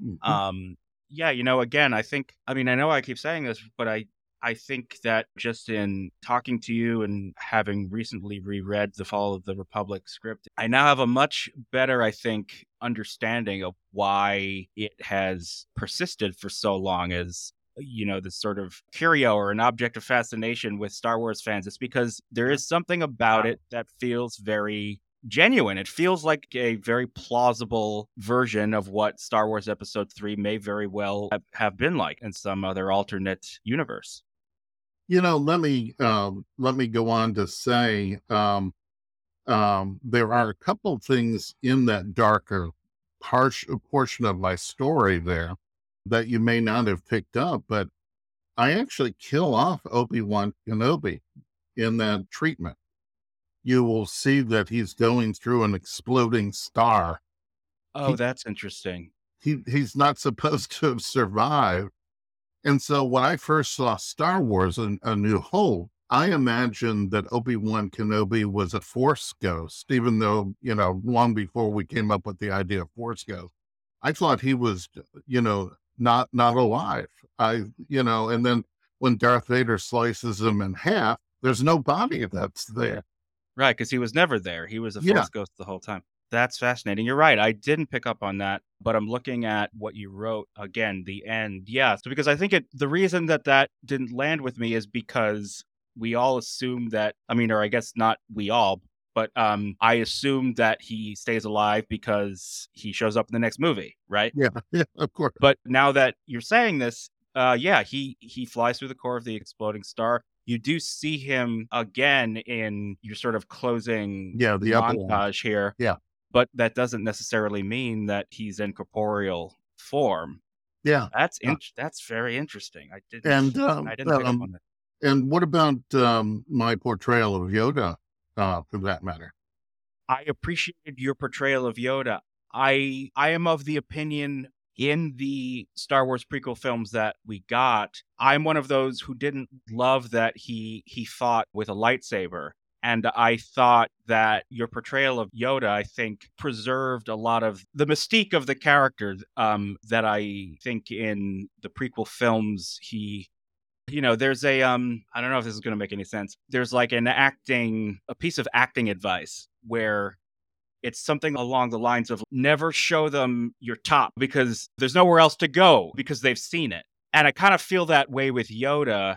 Mm-hmm. Um, yeah, you know, again, I think, I mean, I know I keep saying this, but I, I think that just in talking to you and having recently reread The Fall of the Republic script, I now have a much better, I think, understanding of why it has persisted for so long as you know this sort of curio or an object of fascination with Star Wars fans. It's because there is something about it that feels very genuine. It feels like a very plausible version of what Star Wars Episode 3 may very well have been like in some other alternate universe. You know, let me um, let me go on to say um, um, there are a couple things in that darker harsh portion of my story there that you may not have picked up, but I actually kill off Obi Wan Kenobi in that treatment. You will see that he's going through an exploding star. Oh, he, that's interesting. He he's not supposed to have survived. And so when I first saw Star Wars and A New Hope, I imagined that Obi Wan Kenobi was a Force ghost, even though, you know, long before we came up with the idea of Force ghost. I thought he was, you know, not not alive. I, you know, and then when Darth Vader slices him in half, there's no body that's there. Right, because he was never there. He was a Force yeah. ghost the whole time. That's fascinating. You're right. I didn't pick up on that, but I'm looking at what you wrote again, the end. Yeah. So, because I think it, the reason that that didn't land with me is because we all assume that, I mean, or I guess not we all, but um, I assume that he stays alive because he shows up in the next movie, right? Yeah, yeah, of course. But now that you're saying this, uh, yeah, he he flies through the core of the exploding star. You do see him again in your sort of closing yeah the montage here. Yeah, but that doesn't necessarily mean that he's in corporeal form. Yeah, that's in- yeah. that's very interesting. I didn't and um, I didn't um, And what about um, my portrayal of Yoda, uh, for that matter? I appreciated your portrayal of Yoda. I I am of the opinion in the Star Wars prequel films that we got, I'm one of those who didn't love that he he fought with a lightsaber. And I thought that your portrayal of Yoda, I think, preserved a lot of the mystique of the character um, that I think in the prequel films he you know there's a um i don't know if this is going to make any sense there's like an acting a piece of acting advice where it's something along the lines of never show them your top because there's nowhere else to go because they've seen it. And I kind of feel that way with Yoda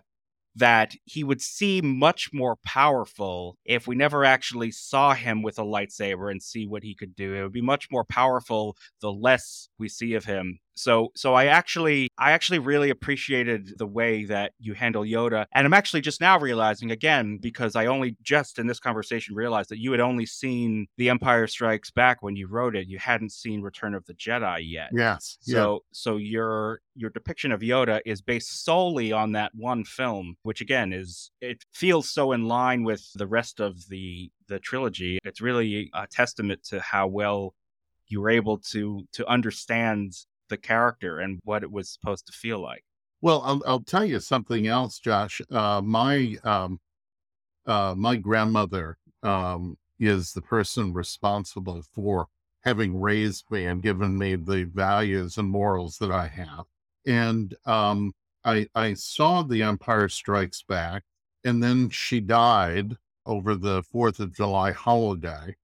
that he would seem much more powerful if we never actually saw him with a lightsaber and see what he could do. It would be much more powerful the less we see of him so so I actually I actually really appreciated the way that you handle Yoda. And I'm actually just now realizing again because I only just in this conversation realized that you had only seen The Empire Strikes Back when you wrote it. You hadn't seen Return of the Jedi yet. Yes. So yeah. so your your depiction of Yoda is based solely on that one film, which again is it feels so in line with the rest of the the trilogy. It's really a testament to how well you were able to to understand the character and what it was supposed to feel like. Well, I'll, I'll tell you something else, Josh. Uh, my um, uh, my grandmother um, is the person responsible for having raised me and given me the values and morals that I have. And um, I, I saw The Empire Strikes Back, and then she died over the Fourth of July holiday.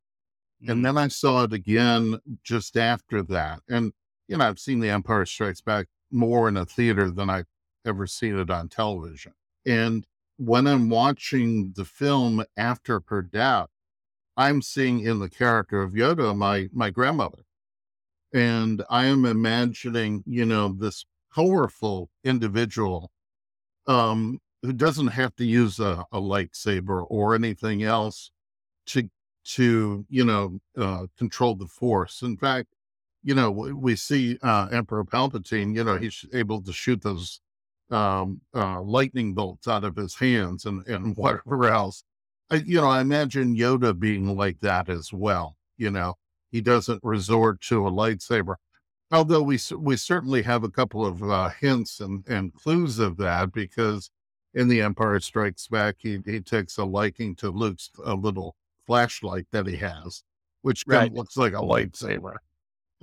And then I saw it again just after that. And you know, I've seen The Empire Strikes Back more in a theater than I've ever seen it on television. And when I'm watching the film after her death, I'm seeing in the character of Yoda my my grandmother. And I am imagining, you know, this powerful individual um, who doesn't have to use a, a lightsaber or anything else to to you know uh, control the force. In fact, you know, we see uh, Emperor Palpatine, you know, he's able to shoot those um, uh, lightning bolts out of his hands and, and whatever else. I, you know, I imagine Yoda being like that as well. You know, he doesn't resort to a lightsaber. Although we we certainly have a couple of uh, hints and, and clues of that because in The Empire Strikes Back, he, he takes a liking to Luke's a little flashlight that he has, which right. kind of looks like a lightsaber.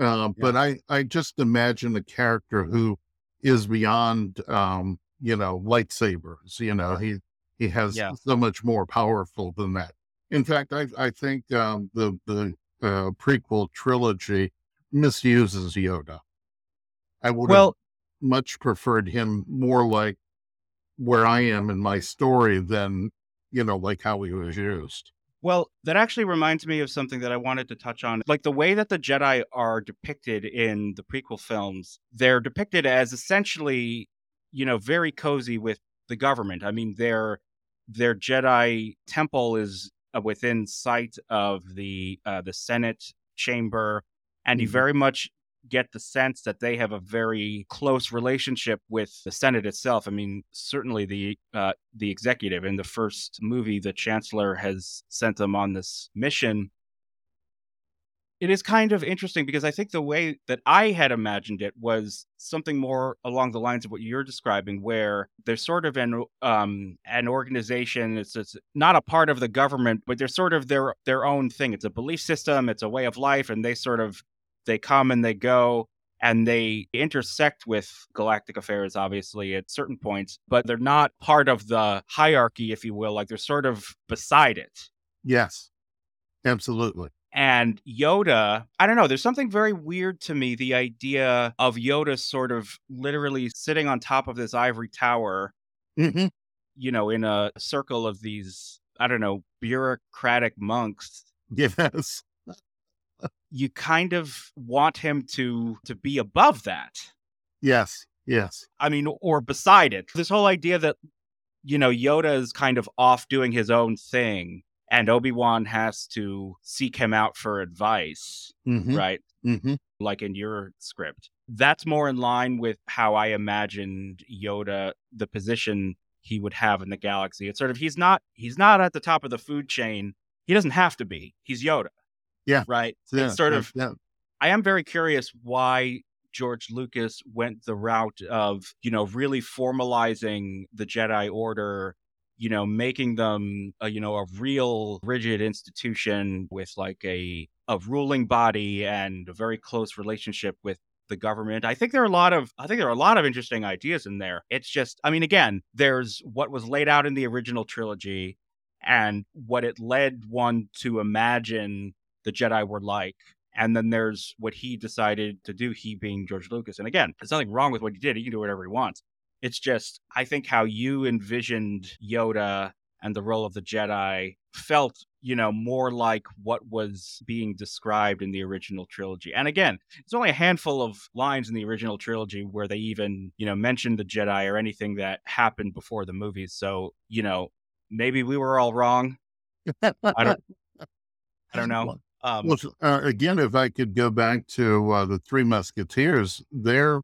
Uh, yeah. But I, I just imagine a character who is beyond, um, you know, lightsabers. You know, he he has yeah. so much more powerful than that. In fact, I I think um, the the uh, prequel trilogy misuses Yoda. I would well, have much preferred him more like where I am in my story than you know like how he was used. Well, that actually reminds me of something that I wanted to touch on. Like the way that the Jedi are depicted in the prequel films, they're depicted as essentially, you know, very cozy with the government. I mean, their their Jedi temple is uh, within sight of the uh, the Senate chamber, and mm-hmm. you very much get the sense that they have a very close relationship with the Senate itself. I mean, certainly the uh, the executive in the first movie, the Chancellor has sent them on this mission. It is kind of interesting because I think the way that I had imagined it was something more along the lines of what you're describing, where there's sort of an um, an organization. It's, it's not a part of the government, but they're sort of their their own thing. It's a belief system. It's a way of life, and they sort of they come and they go and they intersect with galactic affairs obviously at certain points but they're not part of the hierarchy if you will like they're sort of beside it yes absolutely and Yoda, I don't know, there's something very weird to me the idea of Yoda sort of literally sitting on top of this ivory tower, mm-hmm. you know, in a circle of these, I don't know, bureaucratic monks. Yes you kind of want him to to be above that. Yes. Yes. I mean, or beside it. This whole idea that you know Yoda is kind of off doing his own thing, and Obi Wan has to seek him out for advice, mm-hmm. right? Mm-hmm. Like in your script. That's more in line with how I imagined Yoda, the position he would have in the galaxy. It's sort of he's not he's not at the top of the food chain. He doesn't have to be. He's Yoda. Yeah. Right. Yeah, it's sort of. Yeah. I am very curious why George Lucas went the route of, you know, really formalizing the Jedi Order, you know, making them, a, you know, a real rigid institution with like a a ruling body and a very close relationship with the government. I think there are a lot of I think there are a lot of interesting ideas in there. It's just I mean again, there's what was laid out in the original trilogy and what it led one to imagine the Jedi were like. And then there's what he decided to do, he being George Lucas. And again, there's nothing wrong with what he did. He can do whatever he wants. It's just, I think how you envisioned Yoda and the role of the Jedi felt, you know, more like what was being described in the original trilogy. And again, it's only a handful of lines in the original trilogy where they even, you know, mentioned the Jedi or anything that happened before the movies. So, you know, maybe we were all wrong. I don't I don't know. Um, well, uh, again, if I could go back to uh, the Three Musketeers, they're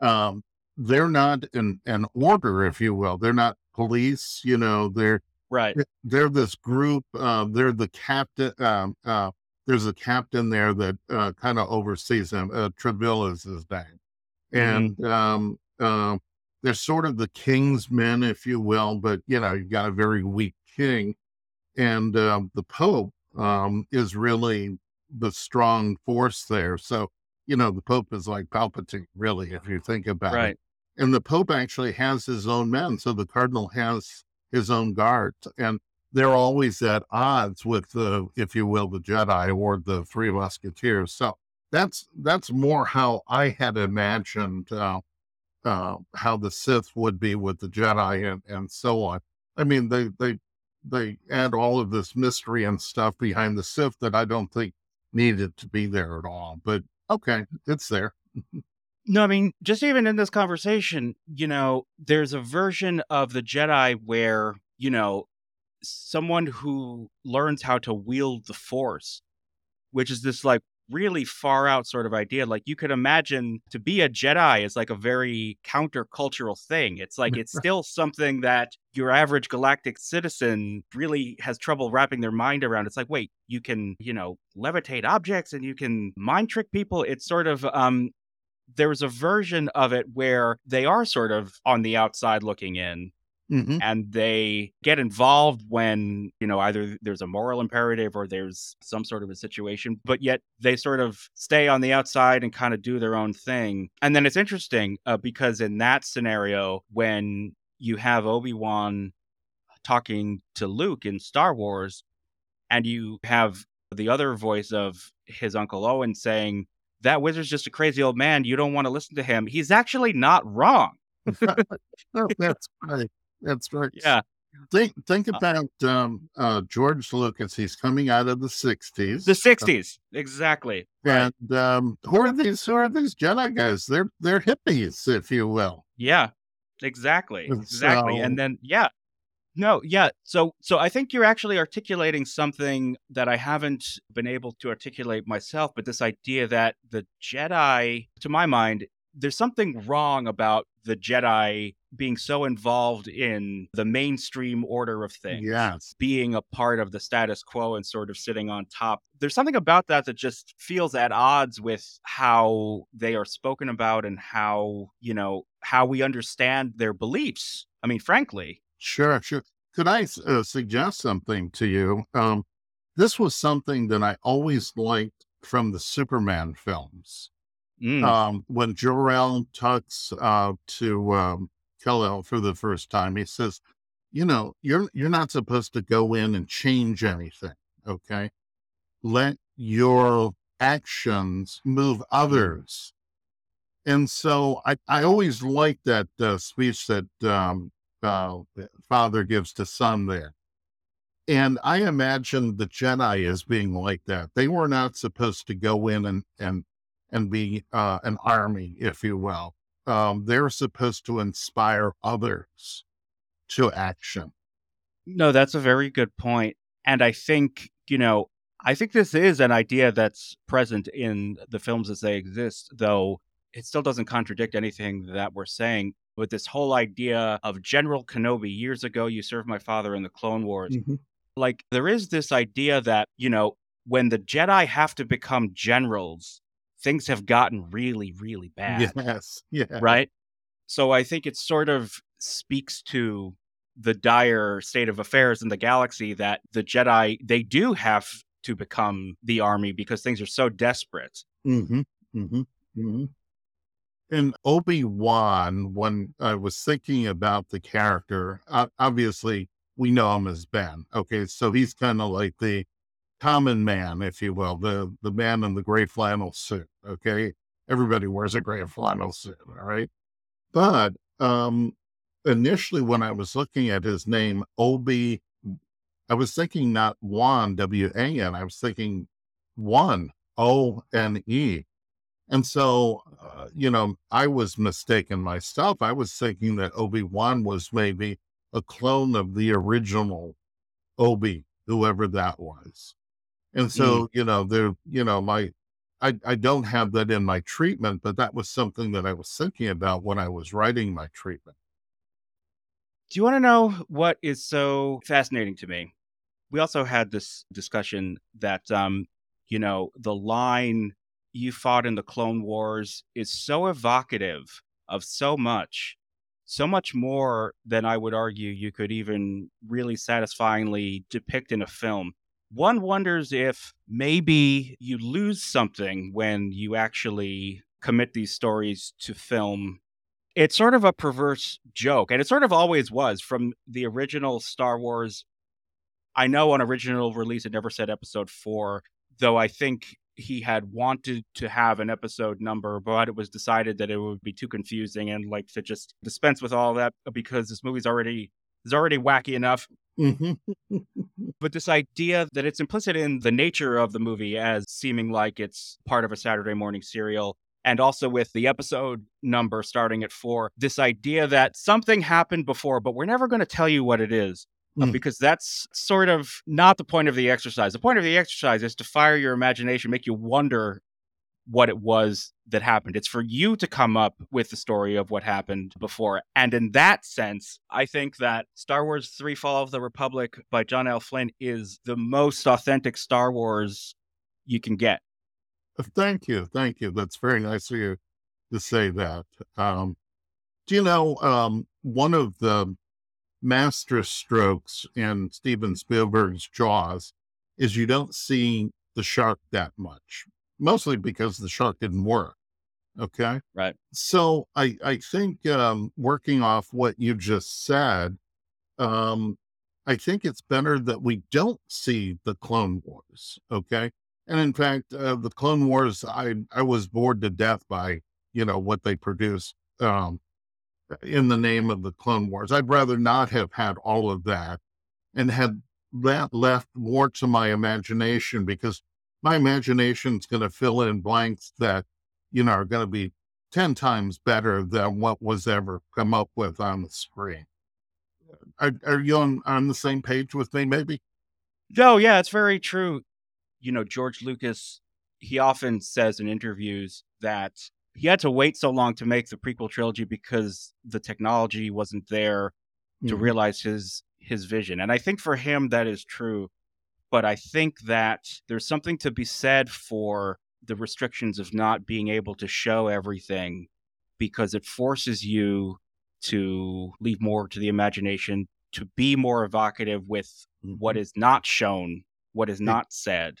um, they're not an an order, if you will. They're not police. You know, they're right. They're this group. Uh, they're the captain. Um, uh, there's a captain there that uh, kind of oversees them. Uh, Treville is his name, mm-hmm. and um, uh, they're sort of the king's men, if you will. But you know, you've got a very weak king, and uh, the Pope um, is really the strong force there. So, you know, the Pope is like Palpatine, really, if you think about right. it. And the Pope actually has his own men. So the Cardinal has his own guard. And they're always at odds with the, if you will, the Jedi or the Three Musketeers. So that's that's more how I had imagined uh, uh, how the Sith would be with the Jedi and, and so on. I mean, they they they add all of this mystery and stuff behind the Sith that I don't think needed to be there at all. But okay, it's there. no, I mean, just even in this conversation, you know, there's a version of the Jedi where, you know, someone who learns how to wield the Force, which is this like really far out sort of idea. Like you could imagine to be a Jedi is like a very countercultural thing. It's like it's still something that your average galactic citizen really has trouble wrapping their mind around. It's like, wait, you can, you know, levitate objects and you can mind trick people. It's sort of um there's a version of it where they are sort of on the outside looking in Mm-hmm. and they get involved when you know either there's a moral imperative or there's some sort of a situation but yet they sort of stay on the outside and kind of do their own thing. And then it's interesting uh, because in that scenario when you have obi-wan talking to luke in star wars and you have the other voice of his uncle owen saying that wizard's just a crazy old man you don't want to listen to him. He's actually not wrong. Oh, that's right that's right. Yeah. think think uh about um, uh, George Lucas. He's coming out of the '60s. The '60s, uh, exactly. And um, who are these? Who are these Jedi guys? They're they're hippies, if you will. Yeah, exactly, exactly. So, and then yeah, no, yeah. So so I think you're actually articulating something that I haven't been able to articulate myself, but this idea that the Jedi, to my mind, there's something wrong about the Jedi being so involved in the mainstream order of things. Yes. Being a part of the status quo and sort of sitting on top. There's something about that that just feels at odds with how they are spoken about and how, you know, how we understand their beliefs. I mean, frankly. Sure, sure. Could I uh, suggest something to you? Um, this was something that I always liked from the Superman films. Mm. Um, when Jor-El talks uh, to um, Kal-El for the first time, he says, "You know, you're you're not supposed to go in and change anything. Okay, let your actions move others." And so I, I always liked that uh, speech that um, uh, father gives to son there. And I imagine the Jedi as being like that. They were not supposed to go in and and and be uh, an army, if you will. Um, they're supposed to inspire others to action. No, that's a very good point. And I think, you know, I think this is an idea that's present in the films as they exist, though it still doesn't contradict anything that we're saying with this whole idea of General Kenobi. Years ago, you served my father in the Clone Wars. Mm-hmm. Like, there is this idea that, you know, when the Jedi have to become generals, things have gotten really, really bad. Yes. Yeah. Right. So I think it sort of speaks to the dire state of affairs in the galaxy that the Jedi, they do have to become the army because things are so desperate. Mm-hmm. Mm-hmm. Mm-hmm. And Obi Wan, when I was thinking about the character, obviously we know him as Ben. Okay, so he's kind of like the common man, if you will, the the man in the gray flannel suit. Okay, everybody wears a gray flannel suit, all right. But um, initially, when I was looking at his name, Obi, I was thinking not Wan W A N. I was thinking one O N E. And so, uh, you know, I was mistaken myself. I was thinking that Obi Wan was maybe a clone of the original Obi, whoever that was. And so, mm. you know, there, you know, my, I, I don't have that in my treatment, but that was something that I was thinking about when I was writing my treatment. Do you want to know what is so fascinating to me? We also had this discussion that, um, you know, the line you fought in the Clone Wars is so evocative of so much, so much more than I would argue you could even really satisfyingly depict in a film one wonders if maybe you lose something when you actually commit these stories to film. It's sort of a perverse joke, and it sort of always was from the original Star Wars. I know on original release it never said episode four, though I think he had wanted to have an episode number, but it was decided that it would be too confusing and like to just dispense with all that because this movie's already is already wacky enough. Mm-hmm. but this idea that it's implicit in the nature of the movie as seeming like it's part of a Saturday morning serial. And also with the episode number starting at four, this idea that something happened before, but we're never going to tell you what it is. Uh, mm. because that's sort of not the point of the exercise. The point of the exercise is to fire your imagination, make you wonder what it was that happened. It's for you to come up with the story of what happened before. And in that sense, I think that Star Wars 3 Fall of the Republic by John L. Flynn is the most authentic Star Wars you can get. Uh, thank you. Thank you. That's very nice of you to say that. Um, do you know, um, one of the master strokes in Steven Spielberg's Jaws is you don't see the shark that much mostly because the shark didn't work. Okay. Right. So I, I think um, working off what you just said, um, I think it's better that we don't see the Clone Wars. Okay. And in fact, uh, the Clone Wars, I, I was bored to death by, you know, what they produced. Um, in the name of the Clone Wars. I'd rather not have had all of that and had that left more to my imagination because my imagination is going to fill in blanks that, you know, are going to be 10 times better than what was ever come up with on the screen. Are, are you on, on the same page with me, maybe? No, yeah, it's very true. You know, George Lucas, he often says in interviews that he had to wait so long to make the prequel trilogy because the technology wasn't there to mm-hmm. realize his his vision. And I think for him that is true. But I think that there's something to be said for the restrictions of not being able to show everything because it forces you to leave more to the imagination, to be more evocative with mm-hmm. what is not shown, what is not said.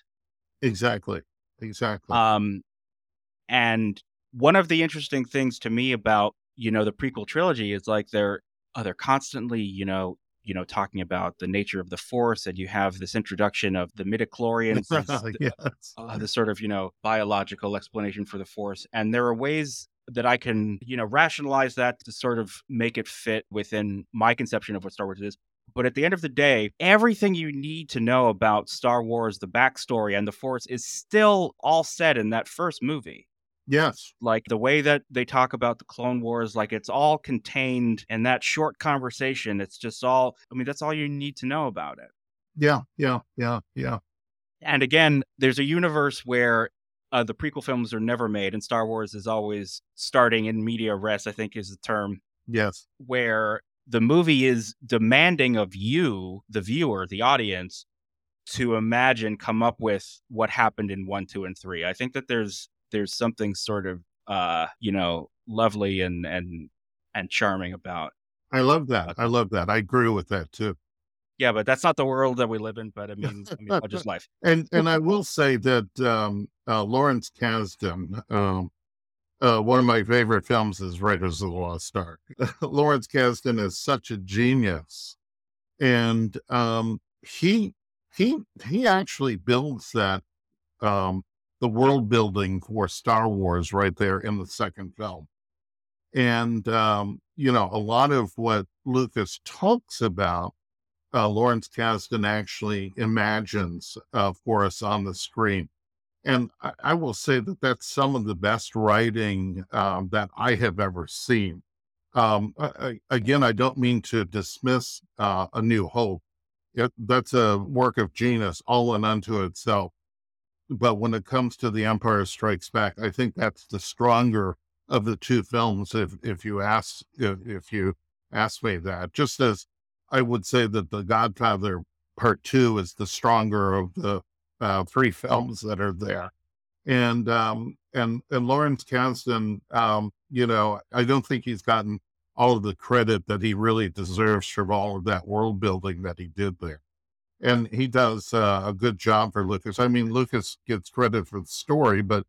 Exactly. Exactly. Um, and one of the interesting things to me about you know the prequel trilogy is like they're oh, they're constantly you know you know talking about the nature of the force and you have this introduction of the midichlorians yes. uh, the sort of you know biological explanation for the force and there are ways that i can you know rationalize that to sort of make it fit within my conception of what star wars is but at the end of the day, everything you need to know about Star Wars, the backstory, and the Force is still all said in that first movie. Yes. Like the way that they talk about the Clone Wars, like it's all contained in that short conversation. It's just all, I mean, that's all you need to know about it. Yeah, yeah, yeah, yeah. And again, there's a universe where uh, the prequel films are never made, and Star Wars is always starting in media res, I think is the term. Yes. Where the movie is demanding of you, the viewer, the audience, to imagine, come up with what happened in one, two, and three. I think that there's there's something sort of uh, you know, lovely and and and charming about. I love that. I love that. I agree with that too. Yeah, but that's not the world that we live in. But I mean, I mean just life. and and I will say that um, uh, Lawrence Kasdan, um, uh, one of my favorite films is Raiders of the Lost Ark. Lawrence Kasdan is such a genius, and um, he he he actually builds that um, the world building for Star Wars right there in the second film. And, um, you know, a lot of what Lucas talks about, uh, Lawrence Kasdan actually imagines uh, for us on the screen. And I, I, will say that that's some of the best writing um, that I have ever seen. Um, I, again, I don't mean to dismiss uh, A New Hope. It, that's a work of genius all in unto itself but when it comes to The Empire Strikes Back, I think that's the stronger of the two films. If if you ask if, if you ask me that, just as I would say that The Godfather Part Two is the stronger of the uh, three films that are there, and um, and and Lawrence Kasdan, um, you know, I don't think he's gotten all of the credit that he really deserves for all of that world building that he did there and he does uh, a good job for Lucas. I mean, Lucas gets credit for the story, but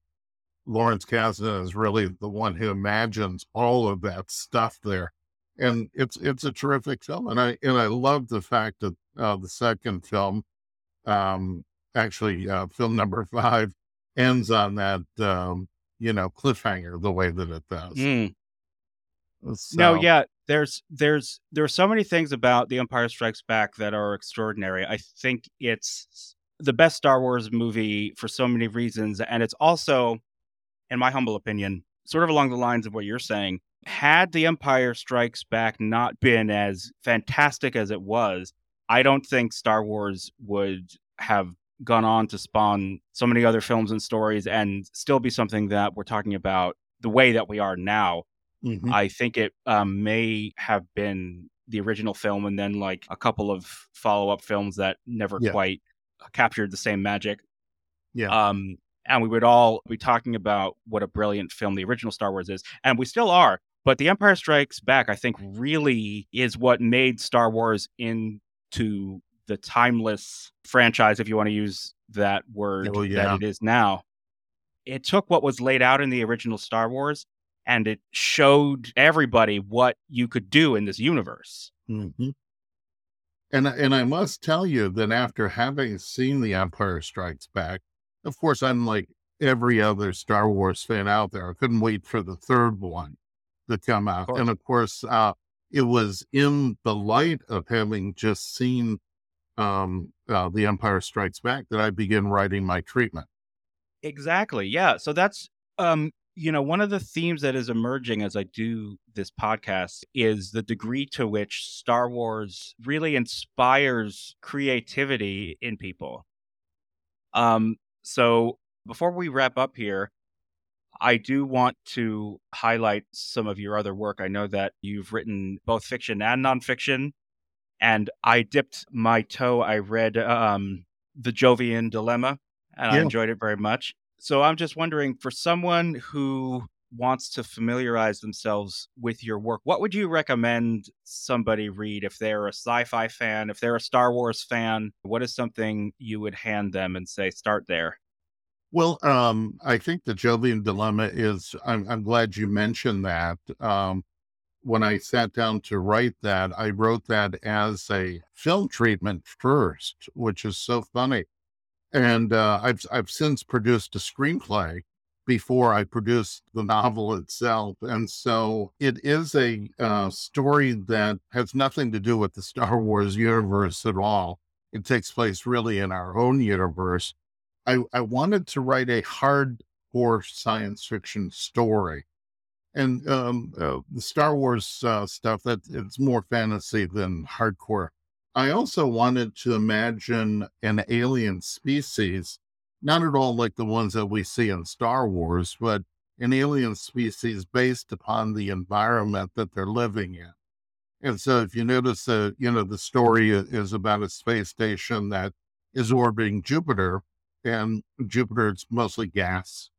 Lawrence Kasdan is really the one who imagines all of that stuff there, and it's it's a terrific film. And I and I love the fact that uh, the second film, um, actually uh, film number five, ends on that um, you know cliffhanger the way that it does. Mm. So, no, yeah, there's there's there are so many things about The Empire Strikes Back that are extraordinary. I think it's the best Star Wars movie for so many reasons, and it's also, in my humble opinion, sort of along the lines of what you're saying. Had The Empire Strikes Back not been as fantastic as it was, I don't think Star Wars would have gone on to spawn so many other films and stories and still be something that we're talking about the way that we are now Mm-hmm. I think it um, may have been the original film and then like a couple of follow up films that never yeah. quite captured the same magic. Yeah. Um, and we would all be talking about what a brilliant film the original Star Wars is, and we still are. But The Empire Strikes Back, I think, really is what made Star Wars into the timeless franchise, if you want to use that word oh, yeah. that it is now. It took what was laid out in the original Star Wars and it showed everybody what you could do in this universe. Mm-hmm. And and I must tell you that after having seen The Empire Strikes Back, of course, I'm like every other Star Wars fan out there. I couldn't wait for the third one. to come out. Of and of course, uh, it was in the light of having just seen um, uh, The Empire Strikes Back that I began writing my treatment. Exactly. Yeah. So that's um, you know, one of the themes that is emerging as I do this podcast is the degree to which Star Wars really inspires creativity in people. Um, so before we wrap up here, I do want to highlight some of your other work. I know that you've written both fiction and nonfiction, and I dipped my toe. I read um, The Jovian Dilemma, and yeah. I enjoyed it very much. So I'm just wondering for someone who wants to familiarize themselves with your work, what would you recommend somebody read if they're a sci fi fan, if they're a Star Wars fan? What is something you would hand them and say, start there? Well, um, I think the Jovian dilemma is, I'm, I'm glad you mentioned that. Um, when I sat down to write that, I wrote that as a film treatment first, which is so funny. And uh, I've I've since produced a screenplay before I produced the novel itself, and so it is a uh, story that has nothing to do with the Star Wars universe at all. It takes place really in our own universe. I, I wanted to write a hardcore science fiction story, and um, uh, the Star Wars uh, stuff that it's more fantasy than hardcore I also wanted to imagine an alien species, not at all like the ones that we see in Star Wars, but an alien species based upon the environment that they're living in. And so if you notice that, you know, the story is about a space station that is orbiting Jupiter, and Jupiter is mostly gas.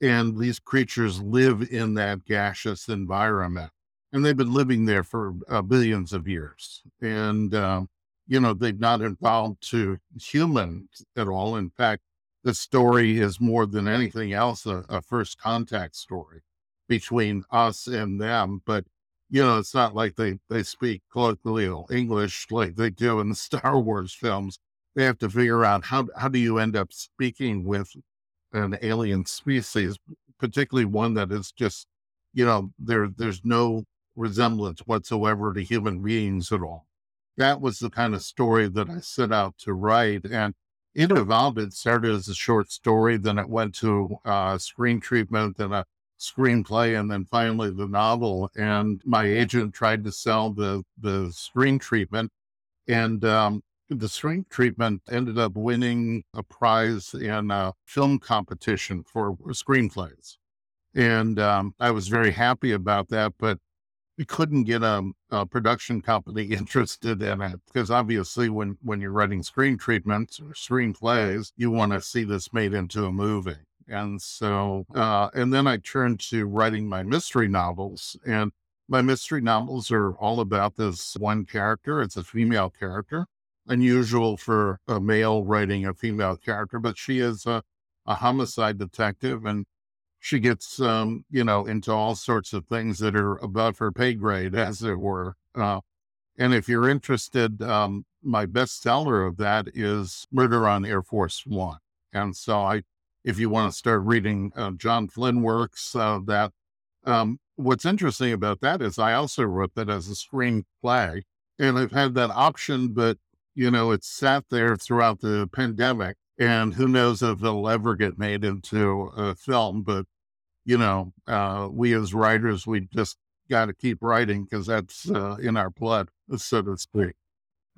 And these creatures live in that gaseous environment and they've been living there for uh, billions of years. And, uh, you know, they've not evolved to humans at all. In fact, the story is more than anything else a, a first contact story between us and them. But, you know, it's not like they, they speak colloquial English like they do in the Star Wars films. They have to figure out how, how do you end up speaking with an alien species, particularly one that is just, you know, there there's no resemblance whatsoever to human beings at all. That was the kind of story that I set out to write. And it evolved. It started as a short story, then it went to uh, screen treatment, then a screenplay, and then finally the novel. And my agent tried to sell the, the screen treatment. And um, the screen treatment ended up winning a prize in a film competition for screenplays. And um, I was very happy about that. But we couldn't get a, a, production company interested in it because obviously when when you're writing screen treatments or screenplays you want to see this made into a movie. And so uh, and then i turned to writing my mystery novels and my mystery novels are all about this one character it's a female character unusual for a male writing a female character but she is a, a homicide detective and she gets um, you know into all sorts of things that are above her pay grade, as it were. Uh, and if you're interested, um, my bestseller of that is Murder on Air Force One. And so I, if you want to start reading uh, John Flynn works, uh, that um, what's interesting about that is I also wrote that as a screenplay, and I've had that option, but you know it's sat there throughout the pandemic and who knows if it'll ever get made into a film. But you know, uh, we as writers, we just got to keep writing because that's uh, in our blood, so to speak.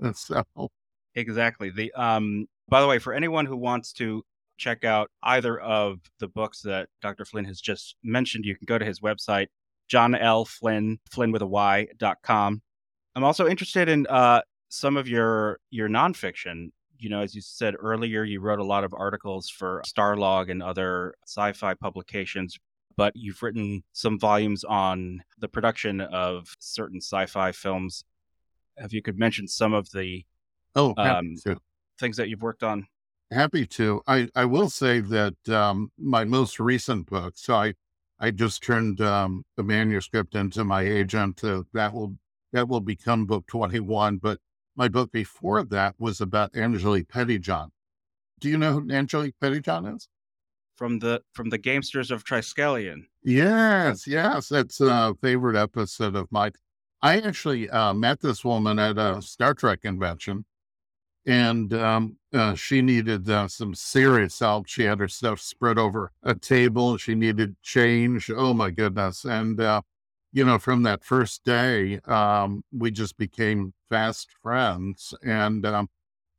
So, exactly. The um. By the way, for anyone who wants to check out either of the books that Dr. Flynn has just mentioned, you can go to his website, John L. Flynn, Flynn with a Y dot com. I'm also interested in uh, some of your your nonfiction you know, as you said earlier, you wrote a lot of articles for Starlog and other sci fi publications, but you've written some volumes on the production of certain sci fi films. If you could mention some of the oh, um, things that you've worked on. Happy to. I, I will say that um, my most recent book, so I, I just turned um, the manuscript into my agent. Uh, that will that will become book 21, but my book before that was about Angelique Pettyjohn. Do you know who Angelique Pettyjohn is? from the from the Gamesters of Triskelion. Yes, yes, that's a favorite episode of mine. I actually uh, met this woman at a Star Trek convention, and um, uh, she needed uh, some serious help. She had her stuff spread over a table. She needed change. Oh my goodness! And uh, you know, from that first day, um, we just became fast friends. And um,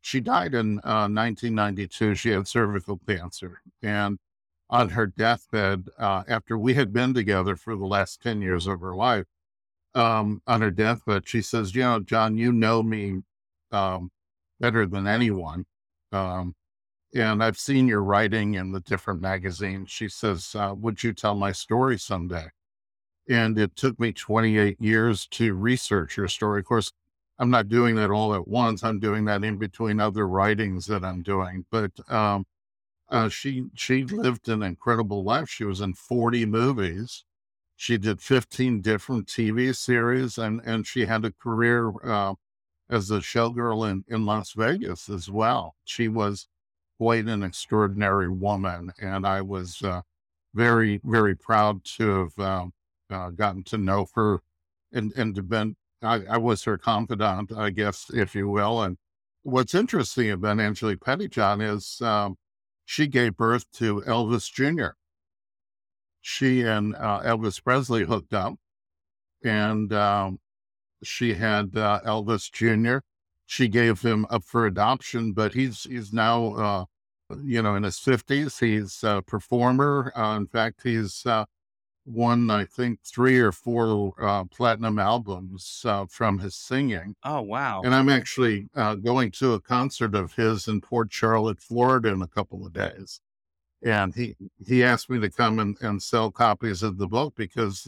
she died in 1992. Uh, she had cervical cancer, and on her deathbed, uh, after we had been together for the last 10 years of her life, um, on her deathbed, she says, You know, John, you know me um, better than anyone. Um, and I've seen your writing in the different magazines. She says, uh, Would you tell my story someday? And it took me 28 years to research your story. Of course, I'm not doing that all at once. I'm doing that in between other writings that I'm doing. But um, uh, she she lived an incredible life. She was in 40 movies. She did 15 different TV series, and and she had a career uh, as a showgirl in, in Las Vegas as well. She was quite an extraordinary woman, and I was uh, very, very proud to have uh, uh, gotten to know her and, and been, I, I, was her confidant, I guess, if you will. And what's interesting about Angelique Pettyjohn is um, she gave birth to Elvis Jr. She and uh, Elvis Presley hooked up, and um, she had uh, Elvis Jr. She gave him up for adoption, but he's he's now uh, you know in his fifties. He's a performer. Uh, in fact, he's uh, won I think three or four uh, platinum albums uh, from his singing. Oh wow! And I'm actually going to a concert of his in Port Charlotte, Florida, in a couple of days. And he he asked me to come and, and sell copies of the book because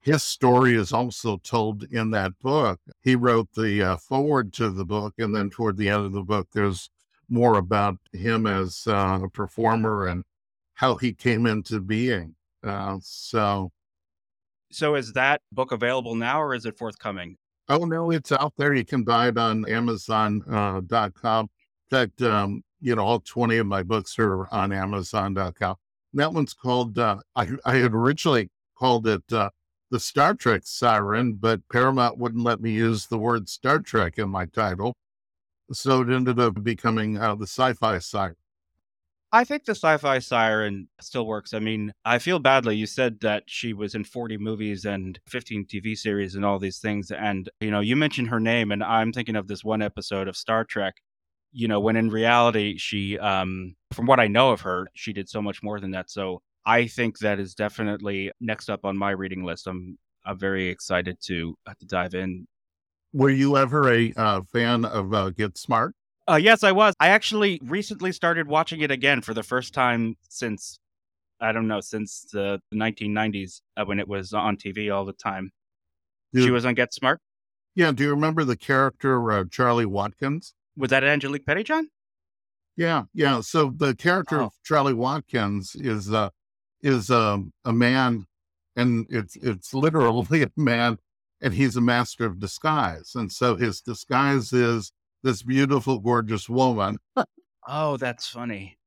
his story is also told in that book. He wrote the uh, foreword to the book, and then toward the end of the book, there's more about him as uh, a performer and how he came into being. Uh, so, so is that book available now, or is it forthcoming? Oh no, it's out there. You can buy it on Amazon.com. Uh, in fact, um, you know, all 20 of my books are on Amazon.com. That one's called, uh, I, I had originally called it uh, the Star Trek siren, but Paramount wouldn't let me use the word Star Trek in my title. So it ended up becoming uh, the sci fi siren. I think the sci fi siren still works. I mean, I feel badly. You said that she was in 40 movies and 15 TV series and all these things. And, you know, you mentioned her name, and I'm thinking of this one episode of Star Trek, you know, when in reality, she, um, from what I know of her, she did so much more than that. So I think that is definitely next up on my reading list. I'm I'm very excited to uh, to dive in. Were you ever a uh, fan of uh, Get Smart? Uh, yes, I was. I actually recently started watching it again for the first time since I don't know since the 1990s uh, when it was on TV all the time. She was on Get Smart. Yeah. Do you remember the character uh, Charlie Watkins? Was that Angelique Pettyjohn? Yeah, yeah. So the character oh. of Charlie Watkins is uh, is um, a man, and it's it's literally a man, and he's a master of disguise. And so his disguise is this beautiful, gorgeous woman. oh, that's funny.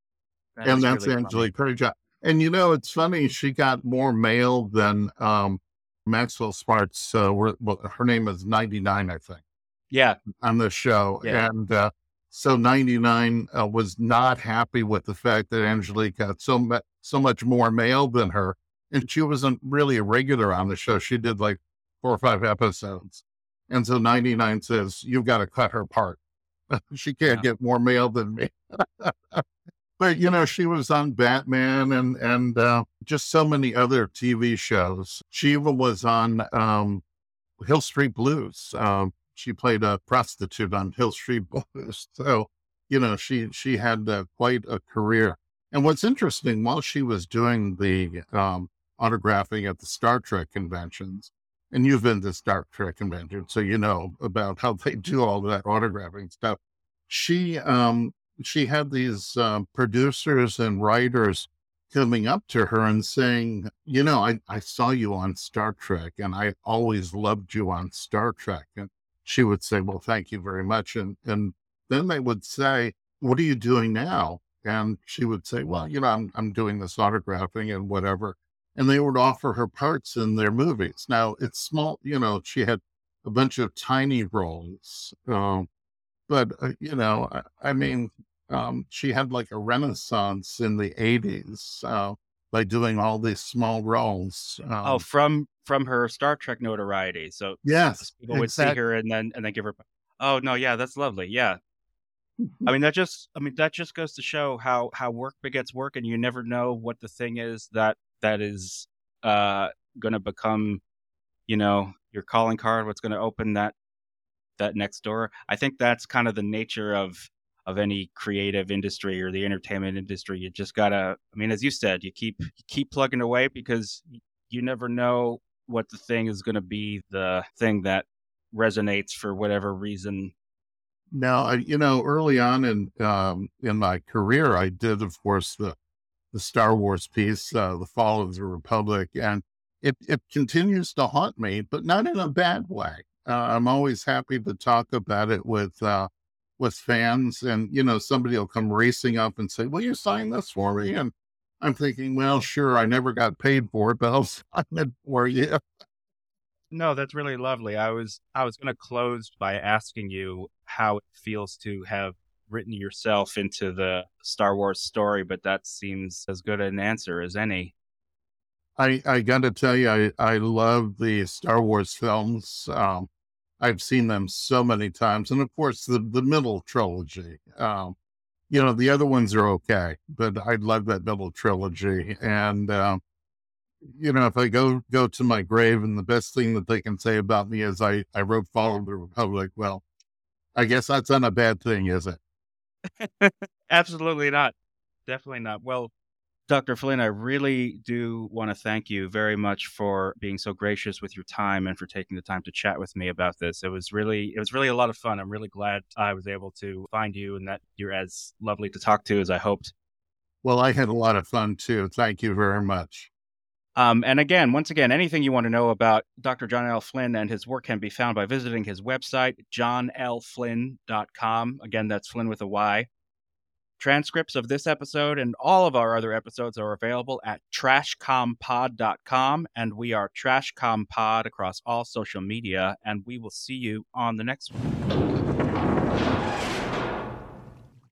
That and that's really Angelique Pettyjohn. And you know, it's funny. She got more mail than um, Maxwell Smart's. Uh, well, her name is ninety nine, I think. Yeah, on the show, yeah. and uh, so 99 uh, was not happy with the fact that Angelique got so, much so much more mail than her. And she wasn't really a regular on the show. She did like four or five episodes. And so 99 says, You've got to cut her part. she can't yeah. get more mail than me. but, you know, she was on Batman and, and uh, just so many other TV shows. She even was on um, Hill Street Blues. Um, she played a prostitute on Hill Street Blues. So, you know, she she had uh, quite a career. And what's interesting, while she was doing the um, autographing at the Star Trek conventions, and you've been to Star Trek convention, so you know about how they do all that autographing stuff. She um, she had these um, producers and writers coming up to her and saying, you know, I, I saw you on Star Trek and I always loved you on Star Trek. And she would say, Well, thank you very much. And, and then they would say, What are you doing now? and she would say, "Well, you know, I'm I'm doing this autographing and whatever," and they would offer her parts in their movies. Now it's small, you know. She had a bunch of tiny roles, um, but uh, you know, I, I mean, um, she had like a renaissance in the '80s uh, by doing all these small roles. Oh, um, oh, from from her Star Trek notoriety. So yes, people would see her and then and then give her. Oh no, yeah, that's lovely. Yeah, I mean that just I mean that just goes to show how how work begets work, and you never know what the thing is that that is uh going to become, you know, your calling card. What's going to open that that next door. I think that's kind of the nature of of any creative industry or the entertainment industry. You just gotta. I mean, as you said, you keep you keep plugging away because you never know what the thing is going to be. The thing that resonates for whatever reason. Now, you know, early on in um, in my career, I did, of course, the the Star Wars piece, uh, "The Fall of the Republic," and it it continues to haunt me, but not in a bad way. Uh, I'm always happy to talk about it with uh, with fans, and you know, somebody will come racing up and say, "Will you sign this for me?" And I'm thinking, well, sure, I never got paid for it, but I'll sign it for you. No, that's really lovely. I was I was going to close by asking you how it feels to have written yourself into the Star Wars story, but that seems as good an answer as any. I I got to tell you, I I love the Star Wars films. Um, I've seen them so many times, and of course the the middle trilogy. Um, you know, the other ones are okay, but I love that middle trilogy, and um, you know, if I go go to my grave and the best thing that they can say about me is I I wrote Fall of the Republic, well, I guess that's not a bad thing, is it? Absolutely not. Definitely not. Well, Dr. Flynn, I really do want to thank you very much for being so gracious with your time and for taking the time to chat with me about this. It was really it was really a lot of fun. I'm really glad I was able to find you and that you're as lovely to talk to as I hoped. Well, I had a lot of fun too. Thank you very much. Um, and again, once again, anything you want to know about Dr. John L. Flynn and his work can be found by visiting his website, johnlflynn.com. Again, that's Flynn with a Y. Transcripts of this episode and all of our other episodes are available at trashcompod.com. And we are Trashcompod across all social media. And we will see you on the next one.